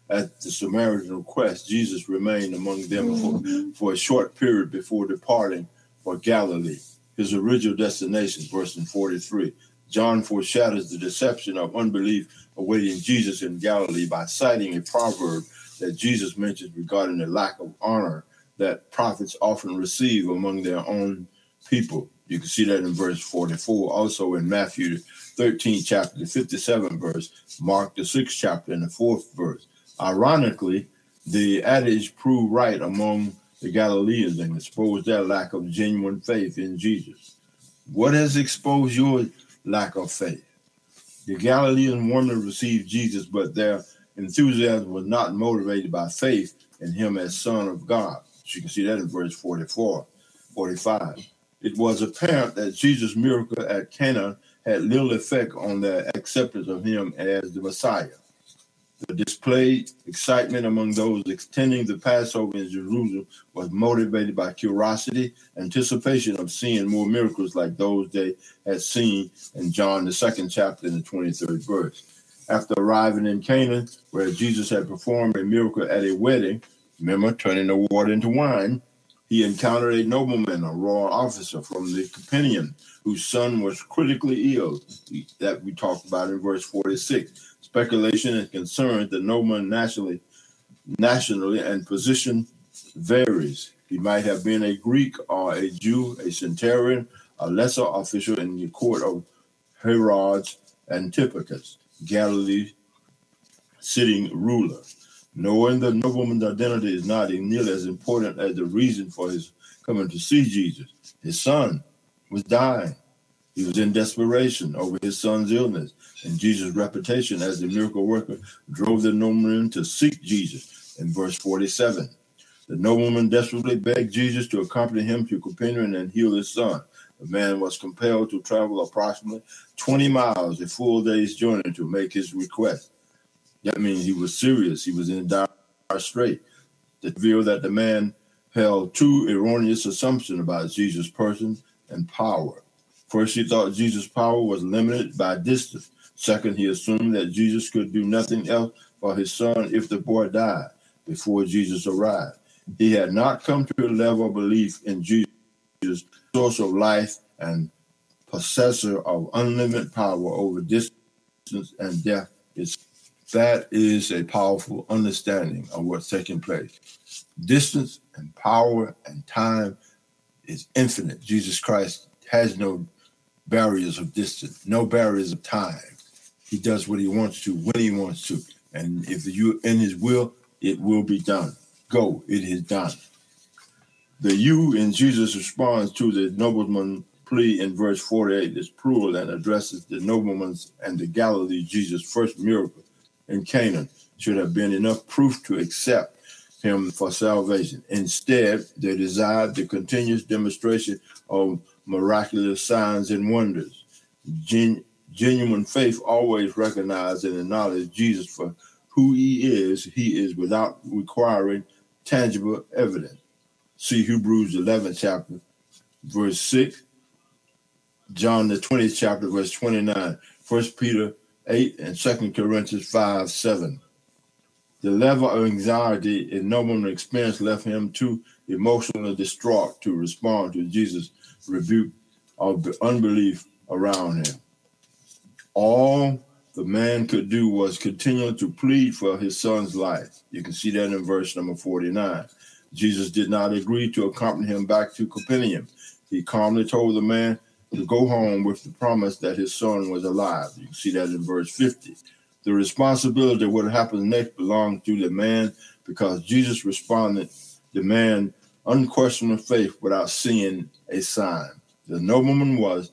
At the Samaritan request, Jesus remained among them for, mm-hmm. for a short period before departing for Galilee, his original destination, verse 43. John foreshadows the deception of unbelief awaiting Jesus in Galilee by citing a proverb that Jesus mentions regarding the lack of honor that prophets often receive among their own people. You can see that in verse 44, also in Matthew 13 chapter, the 57 verse, Mark the 6th chapter, and the 4th verse. Ironically, the adage proved right among the Galileans and exposed their lack of genuine faith in Jesus. What has exposed your lack of faith? The Galilean woman received Jesus, but their enthusiasm was not motivated by faith in him as Son of God. You can see that in verse 44, 45. It was apparent that Jesus' miracle at Cana had little effect on their acceptance of him as the Messiah. The displayed excitement among those attending the Passover in Jerusalem was motivated by curiosity, anticipation of seeing more miracles like those they had seen in John, the second chapter, and the 23rd verse. After arriving in Canaan, where Jesus had performed a miracle at a wedding, remember, turning the water into wine, he encountered a nobleman, a royal officer from the Capernaum, whose son was critically ill, that we talked about in verse 46 speculation and concern that no nobleman nationally, nationally and position varies. He might have been a Greek or a Jew, a centurion, a lesser official in the court of Herodes Antipas, Galilee sitting ruler. Knowing the nobleman's identity is not nearly as important as the reason for his coming to see Jesus. His son was dying. He was in desperation over his son's illness, and Jesus' reputation as the miracle worker drove the nobleman to seek Jesus in verse 47. The nobleman desperately begged Jesus to accompany him to Capernaum and heal his son. The man was compelled to travel approximately 20 miles, a full day's journey, to make his request. That means he was serious. He was in dire strait. To reveal that the man held two erroneous assumptions about Jesus' person and power. First, he thought Jesus' power was limited by distance. Second, he assumed that Jesus could do nothing else for his son if the boy died before Jesus arrived. He had not come to a level of belief in Jesus, source of life and possessor of unlimited power over distance and death. It's, that is a powerful understanding of what's taking place. Distance and power and time is infinite. Jesus Christ has no barriers of distance, no barriers of time. He does what he wants to when he wants to. And if you in his will, it will be done. Go, it is done. The you in Jesus responds to the nobleman plea in verse 48 is plural and addresses the nobleman's and the Galilee Jesus' first miracle in Canaan should have been enough proof to accept him for salvation. Instead, they desired the continuous demonstration of miraculous signs and wonders. Gen- genuine faith always recognizes and acknowledges Jesus for who he is. He is without requiring tangible evidence. See Hebrews 11 chapter, verse 6, John the 20th chapter, verse 29, 1 Peter 8, and 2 Corinthians 5, 7. The level of anxiety and nobleman experience left him too emotionally distraught to respond to Jesus' rebuke of the unbelief around him. All the man could do was continue to plead for his son's life. You can see that in verse number 49. Jesus did not agree to accompany him back to Capernaum. He calmly told the man to go home with the promise that his son was alive. You can see that in verse 50. The responsibility of what happened next belonged to the man because Jesus responded, the man unquestioning faith without seeing a sign. The nobleman was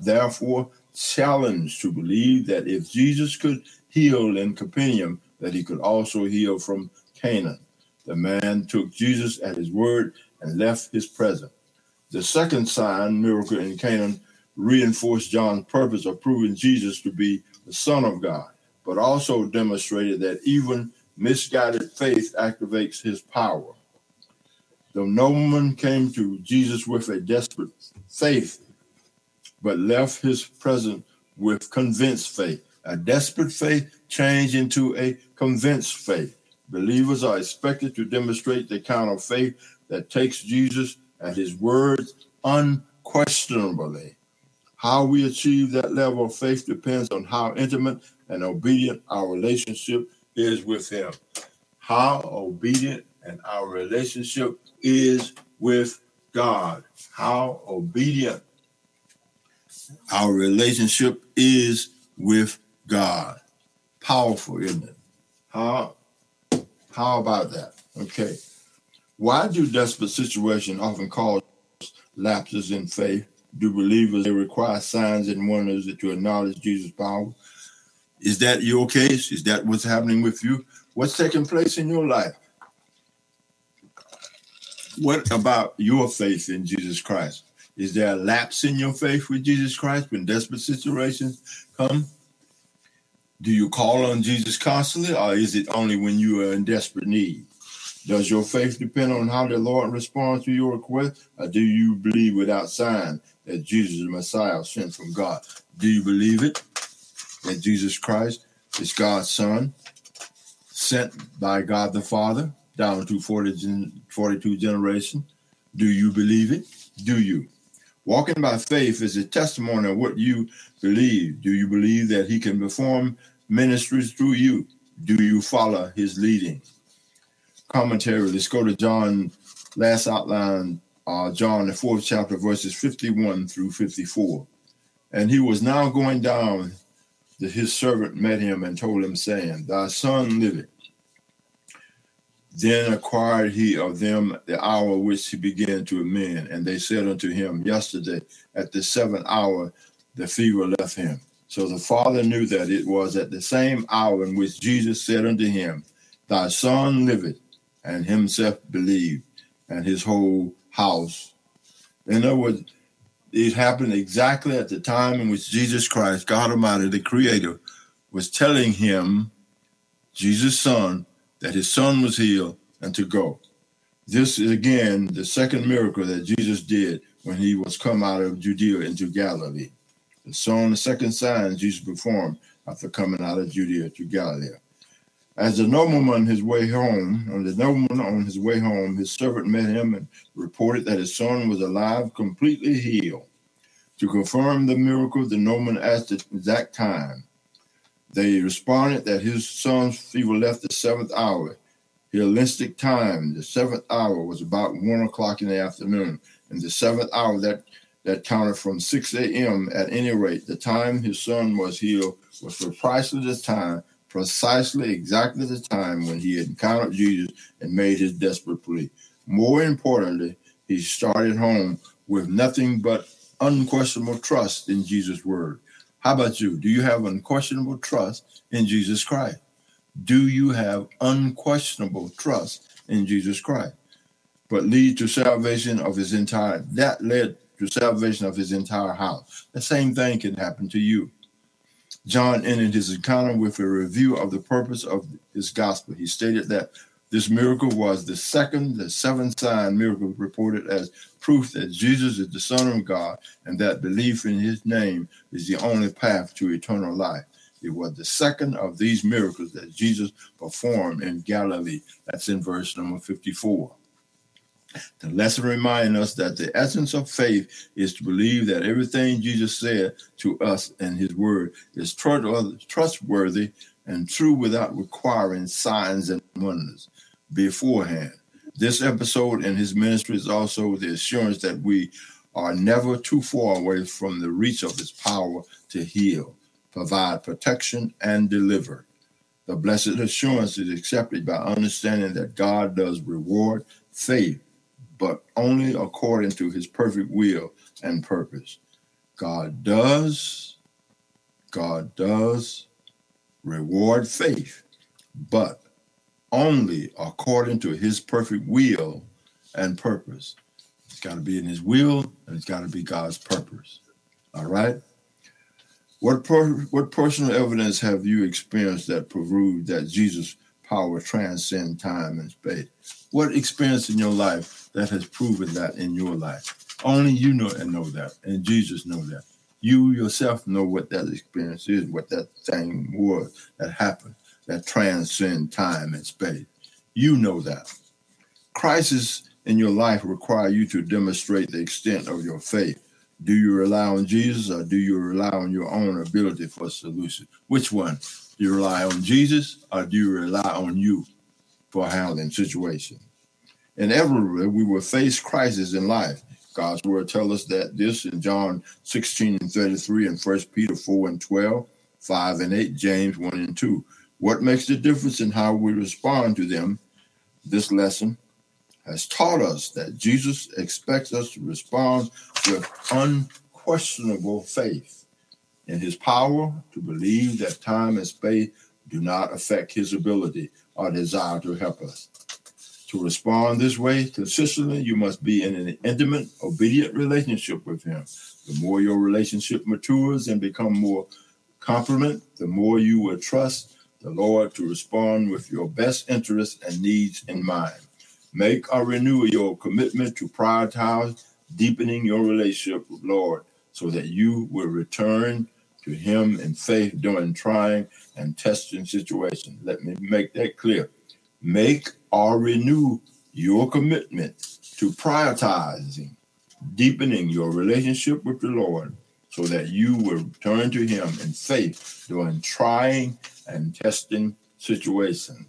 therefore challenged to believe that if Jesus could heal in Capernaum, that he could also heal from Canaan. The man took Jesus at his word and left his presence. The second sign, miracle in Canaan, reinforced John's purpose of proving Jesus to be the Son of God, but also demonstrated that even misguided faith activates his power. The nobleman came to Jesus with a desperate faith, but left his presence with convinced faith. A desperate faith changed into a convinced faith. Believers are expected to demonstrate the kind of faith that takes Jesus at his words unquestionably. How we achieve that level of faith depends on how intimate and obedient our relationship is with him. how obedient and our relationship is with God. How obedient our relationship is with God. Powerful, isn't it? How how about that? Okay. Why do desperate situations often cause lapses in faith? Do believers they require signs and wonders to acknowledge Jesus' power? Is that your case? Is that what's happening with you? What's taking place in your life? What about your faith in Jesus Christ? Is there a lapse in your faith with Jesus Christ when desperate situations come? Do you call on Jesus constantly, or is it only when you are in desperate need? Does your faith depend on how the Lord responds to your request, or do you believe without sign that Jesus is the Messiah sent from God? Do you believe it? That Jesus Christ is God's Son, sent by God the Father down to 40 gen- 42 generations? Do you believe it? Do you? Walking by faith is a testimony of what you believe. Do you believe that He can perform ministries through you? Do you follow His leading? Commentary. Let's go to John, last outline, uh, John, the fourth chapter, verses 51 through 54. And he was now going down. That his servant met him and told him, saying, Thy son liveth. Then acquired he of them the hour which he began to amend. And they said unto him, Yesterday at the seventh hour the fever left him. So the father knew that it was at the same hour in which Jesus said unto him, Thy son liveth, and himself believed, and his whole house. In other words, it happened exactly at the time in which Jesus Christ, God Almighty, the Creator, was telling him, Jesus' son, that his son was healed and to go. This is again the second miracle that Jesus did when he was come out of Judea into Galilee. And so on the second sign Jesus performed after coming out of Judea to Galilee. As the nobleman his way home, on the nobleman on his way home, his servant met him and reported that his son was alive, completely healed. To confirm the miracle, the nobleman asked the exact time. They responded that his son's fever left the seventh hour. Hellenistic time, the seventh hour was about one o'clock in the afternoon. And the seventh hour that that counted from 6 a.m. at any rate, the time his son was healed was precisely the time, precisely exactly the time when he encountered Jesus and made his desperate plea. More importantly, he started home with nothing but unquestionable trust in Jesus' word. How about you? Do you have unquestionable trust in Jesus Christ? Do you have unquestionable trust in Jesus Christ? But lead to salvation of his entire that led to salvation of his entire house. The same thing can happen to you. John ended his encounter with a review of the purpose of his gospel. He stated that this miracle was the second, the seventh sign miracle reported as proof that Jesus is the Son of God and that belief in his name is the only path to eternal life. It was the second of these miracles that Jesus performed in Galilee. That's in verse number 54. The lesson reminds us that the essence of faith is to believe that everything Jesus said to us in his word is trustworthy and true without requiring signs and wonders beforehand. This episode in his ministry is also the assurance that we are never too far away from the reach of his power to heal, provide protection, and deliver. The blessed assurance is accepted by understanding that God does reward faith, but only according to his perfect will and purpose. God does, God does reward faith, but only according to his perfect will and purpose. It's got to be in his will and it's got to be God's purpose. All right? What, per, what personal evidence have you experienced that proved that Jesus' power transcends time and space? What experience in your life that has proven that in your life? Only you know and know that, and Jesus know that. You yourself know what that experience is, what that thing was that happened that transcend time and space. You know that. Crisis in your life require you to demonstrate the extent of your faith. Do you rely on Jesus or do you rely on your own ability for solution? Which one? Do you rely on Jesus or do you rely on you? for handling situations. Inevitably, we will face crises in life. God's word tells us that this in John 16 and 33 and 1 Peter 4 and 12, 5 and 8, James 1 and 2. What makes the difference in how we respond to them? This lesson has taught us that Jesus expects us to respond with unquestionable faith in his power to believe that time and space do not affect his ability or desire to help us. To respond this way consistently, you must be in an intimate, obedient relationship with him. The more your relationship matures and become more complement, the more you will trust the Lord to respond with your best interests and needs in mind. Make or renew your commitment to prioritize deepening your relationship with the Lord so that you will return to him in faith during trying and testing situations. Let me make that clear. Make or renew your commitment to prioritizing deepening your relationship with the Lord so that you will turn to him in faith during trying and testing situations.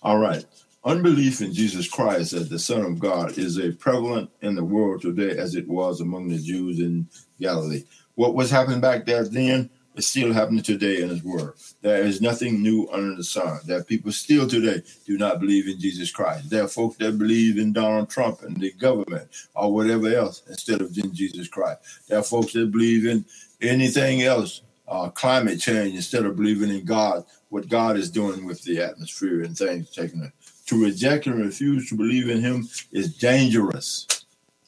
All right. Unbelief in Jesus Christ as the Son of God is a prevalent in the world today as it was among the Jews in Galilee. What was happening back there then is still happening today in His Word. There is nothing new under the sun. That people still today do not believe in Jesus Christ. There are folks that believe in Donald Trump and the government or whatever else instead of in Jesus Christ. There are folks that believe in anything else, uh, climate change, instead of believing in God, what God is doing with the atmosphere and things taking it. To reject and refuse to believe in Him is dangerous.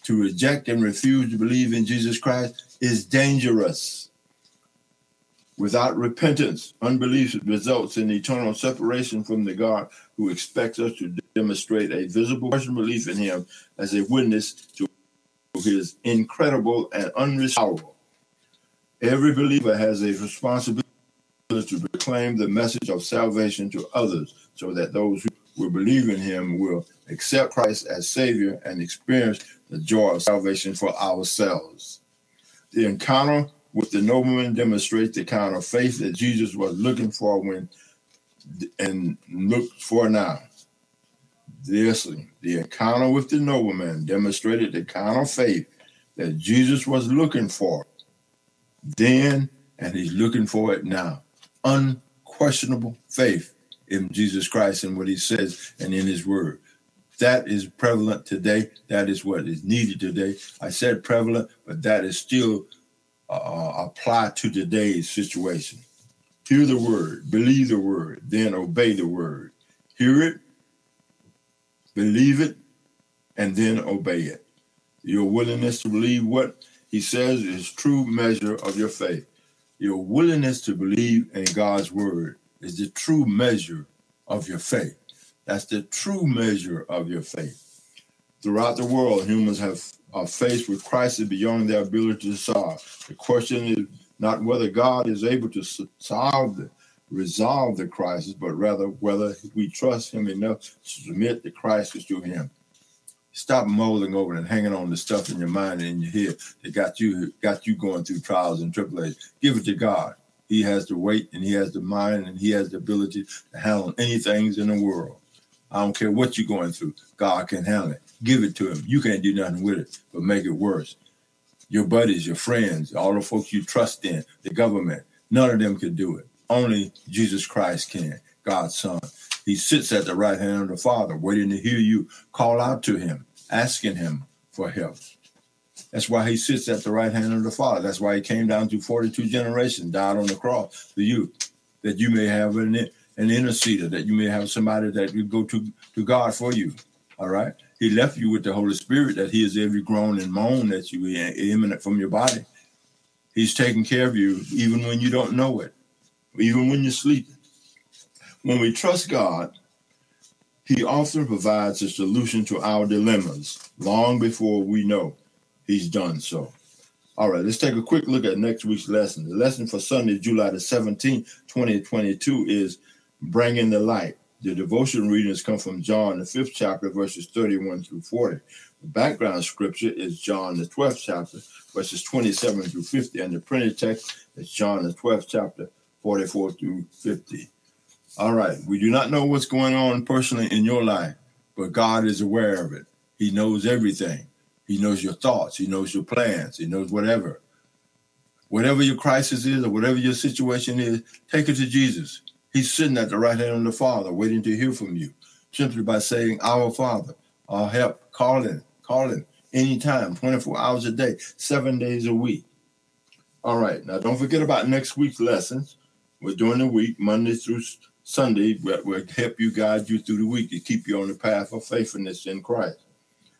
To reject and refuse to believe in Jesus Christ is dangerous. Without repentance, unbelief results in eternal separation from the God who expects us to demonstrate a visible personal belief in Him as a witness to His incredible and unresolvable. Every believer has a responsibility to proclaim the message of salvation to others so that those who will believe in Him will accept Christ as Savior and experience the joy of salvation for ourselves. The encounter with the nobleman demonstrates the kind of faith that Jesus was looking for when and looked for now. This, the encounter with the nobleman demonstrated the kind of faith that Jesus was looking for then, and he's looking for it now. Unquestionable faith in Jesus Christ and what he says and in his word. That is prevalent today. That is what is needed today. I said prevalent, but that is still uh, applied to today's situation. Hear the word, believe the word, then obey the word. Hear it, believe it, and then obey it. Your willingness to believe what he says is true measure of your faith. Your willingness to believe in God's word is the true measure of your faith. That's the true measure of your faith. Throughout the world, humans have are faced with crises beyond their ability to solve. The question is not whether God is able to solve the resolve the crisis, but rather whether we trust Him enough to submit the crisis to Him. Stop mulling over and hanging on the stuff in your mind and in your head that got you got you going through trials and tribulations. Give it to God. He has the weight and He has the mind and He has the ability to handle anything in the world. I don't care what you're going through. God can handle it. Give it to him. You can't do nothing with it, but make it worse. Your buddies, your friends, all the folks you trust in, the government, none of them can do it. Only Jesus Christ can, God's Son. He sits at the right hand of the Father, waiting to hear you call out to him, asking him for help. That's why he sits at the right hand of the Father. That's why he came down through 42 generations, died on the cross for you, that you may have an, an interceder, that you may have somebody that you go to, to God for you. All right. He left you with the Holy Spirit that He is every groan and moan that you emanate from your body. He's taking care of you even when you don't know it, even when you're sleeping. When we trust God, He often provides a solution to our dilemmas long before we know He's done so. All right, let's take a quick look at next week's lesson. The lesson for Sunday, July the 17th, 2022 is Bringing in the Light. The devotion readings come from John, the fifth chapter, verses 31 through 40. The background scripture is John, the 12th chapter, verses 27 through 50. And the printed text is John, the 12th chapter, 44 through 50. All right. We do not know what's going on personally in your life, but God is aware of it. He knows everything. He knows your thoughts. He knows your plans. He knows whatever. Whatever your crisis is or whatever your situation is, take it to Jesus. He's sitting at the right hand of the Father, waiting to hear from you, simply by saying, Our Father, our help, call in, call in anytime, 24 hours a day, seven days a week. All right. Now, don't forget about next week's lessons. We're doing the week, Monday through Sunday. We'll, help you guide you through the week to keep you on the path of faithfulness in Christ.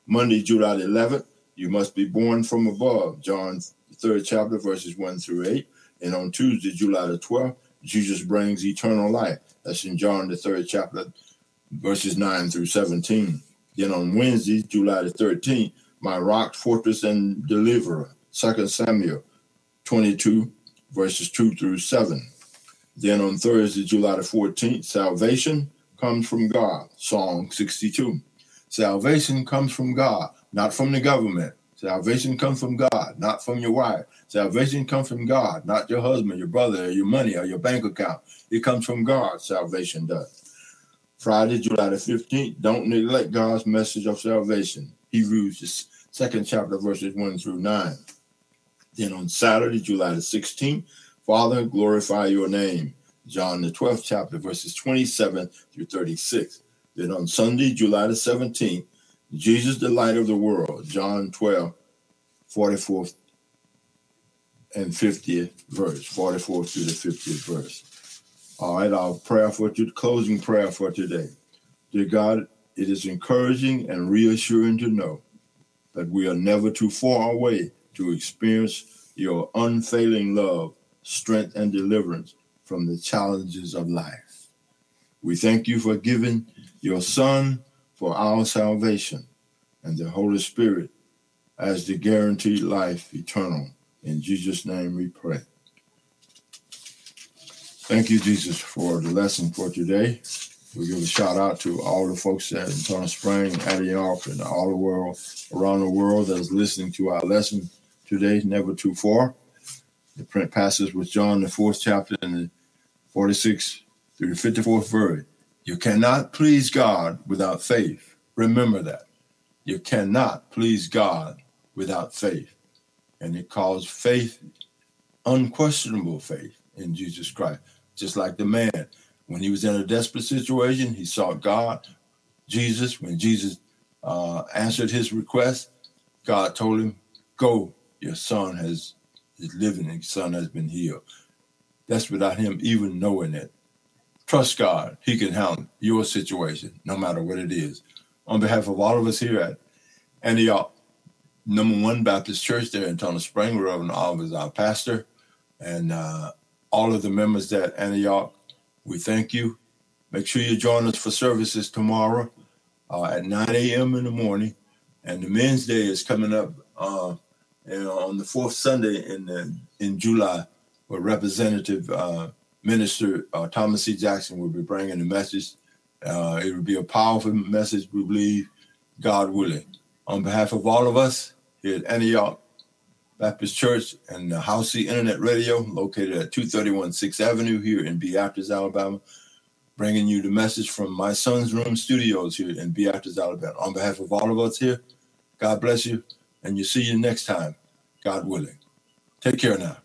Monday, July 11th, you must be born from above. John, the third chapter, verses 1 through 8. And on Tuesday, July the 12th, Jesus brings eternal life. That's in John, the third chapter, verses 9 through 17. Then on Wednesday, July the 13th, my rock, fortress, and deliverer, 2 Samuel 22, verses 2 through 7. Then on Thursday, July the 14th, salvation comes from God, Psalm 62. Salvation comes from God, not from the government. Salvation comes from God, not from your wife. Salvation comes from God, not your husband, your brother, your money, or your bank account. It comes from God, salvation does. Friday, July the 15th, don't neglect God's message of salvation. Hebrews, the second chapter, verses 1 through 9. Then on Saturday, July the 16th, Father, glorify your name. John, the 12th chapter, verses 27 through 36. Then on Sunday, July the 17th, Jesus, the light of the world. John 12, 44 and 50th verse, 44 through the 50th verse. All right, our prayer for to closing prayer for today. Dear God, it is encouraging and reassuring to know that we are never too far away to experience your unfailing love, strength, and deliverance from the challenges of life. We thank you for giving your Son for our salvation and the Holy Spirit as the guaranteed life eternal. In Jesus' name we pray. Thank you, Jesus, for the lesson for today. We give a shout out to all the folks at Tunnel Spring, Antioch, and all the world around the world that is listening to our lesson today, Never Too Far. The print passes with John, the fourth chapter, and the 46 through the 54th verse. You cannot please God without faith. Remember that. You cannot please God without faith. And it calls faith unquestionable faith in Jesus Christ. Just like the man, when he was in a desperate situation, he sought God, Jesus. When Jesus uh, answered his request, God told him, Go, your son has is living, son has been healed. That's without him even knowing it. Trust God. He can handle your situation, no matter what it is. On behalf of all of us here at Antioch, number one Baptist Church there in Tunnel Spring, Reverend Oliver is our pastor, and uh, all of the members at Antioch, we thank you. Make sure you join us for services tomorrow uh, at 9 a.m. in the morning. And the Men's Day is coming up uh, on the fourth Sunday in the, in July, where Representative uh, Minister uh, Thomas C. Jackson will be bringing the message. Uh, it will be a powerful message, we believe, God willing. On behalf of all of us here at Antioch Baptist Church and the Howcee Internet Radio, located at 231 6th Avenue here in Beatrice, Alabama, bringing you the message from my son's room studios here in Beatrice, Alabama. On behalf of all of us here, God bless you, and you see you next time, God willing. Take care now.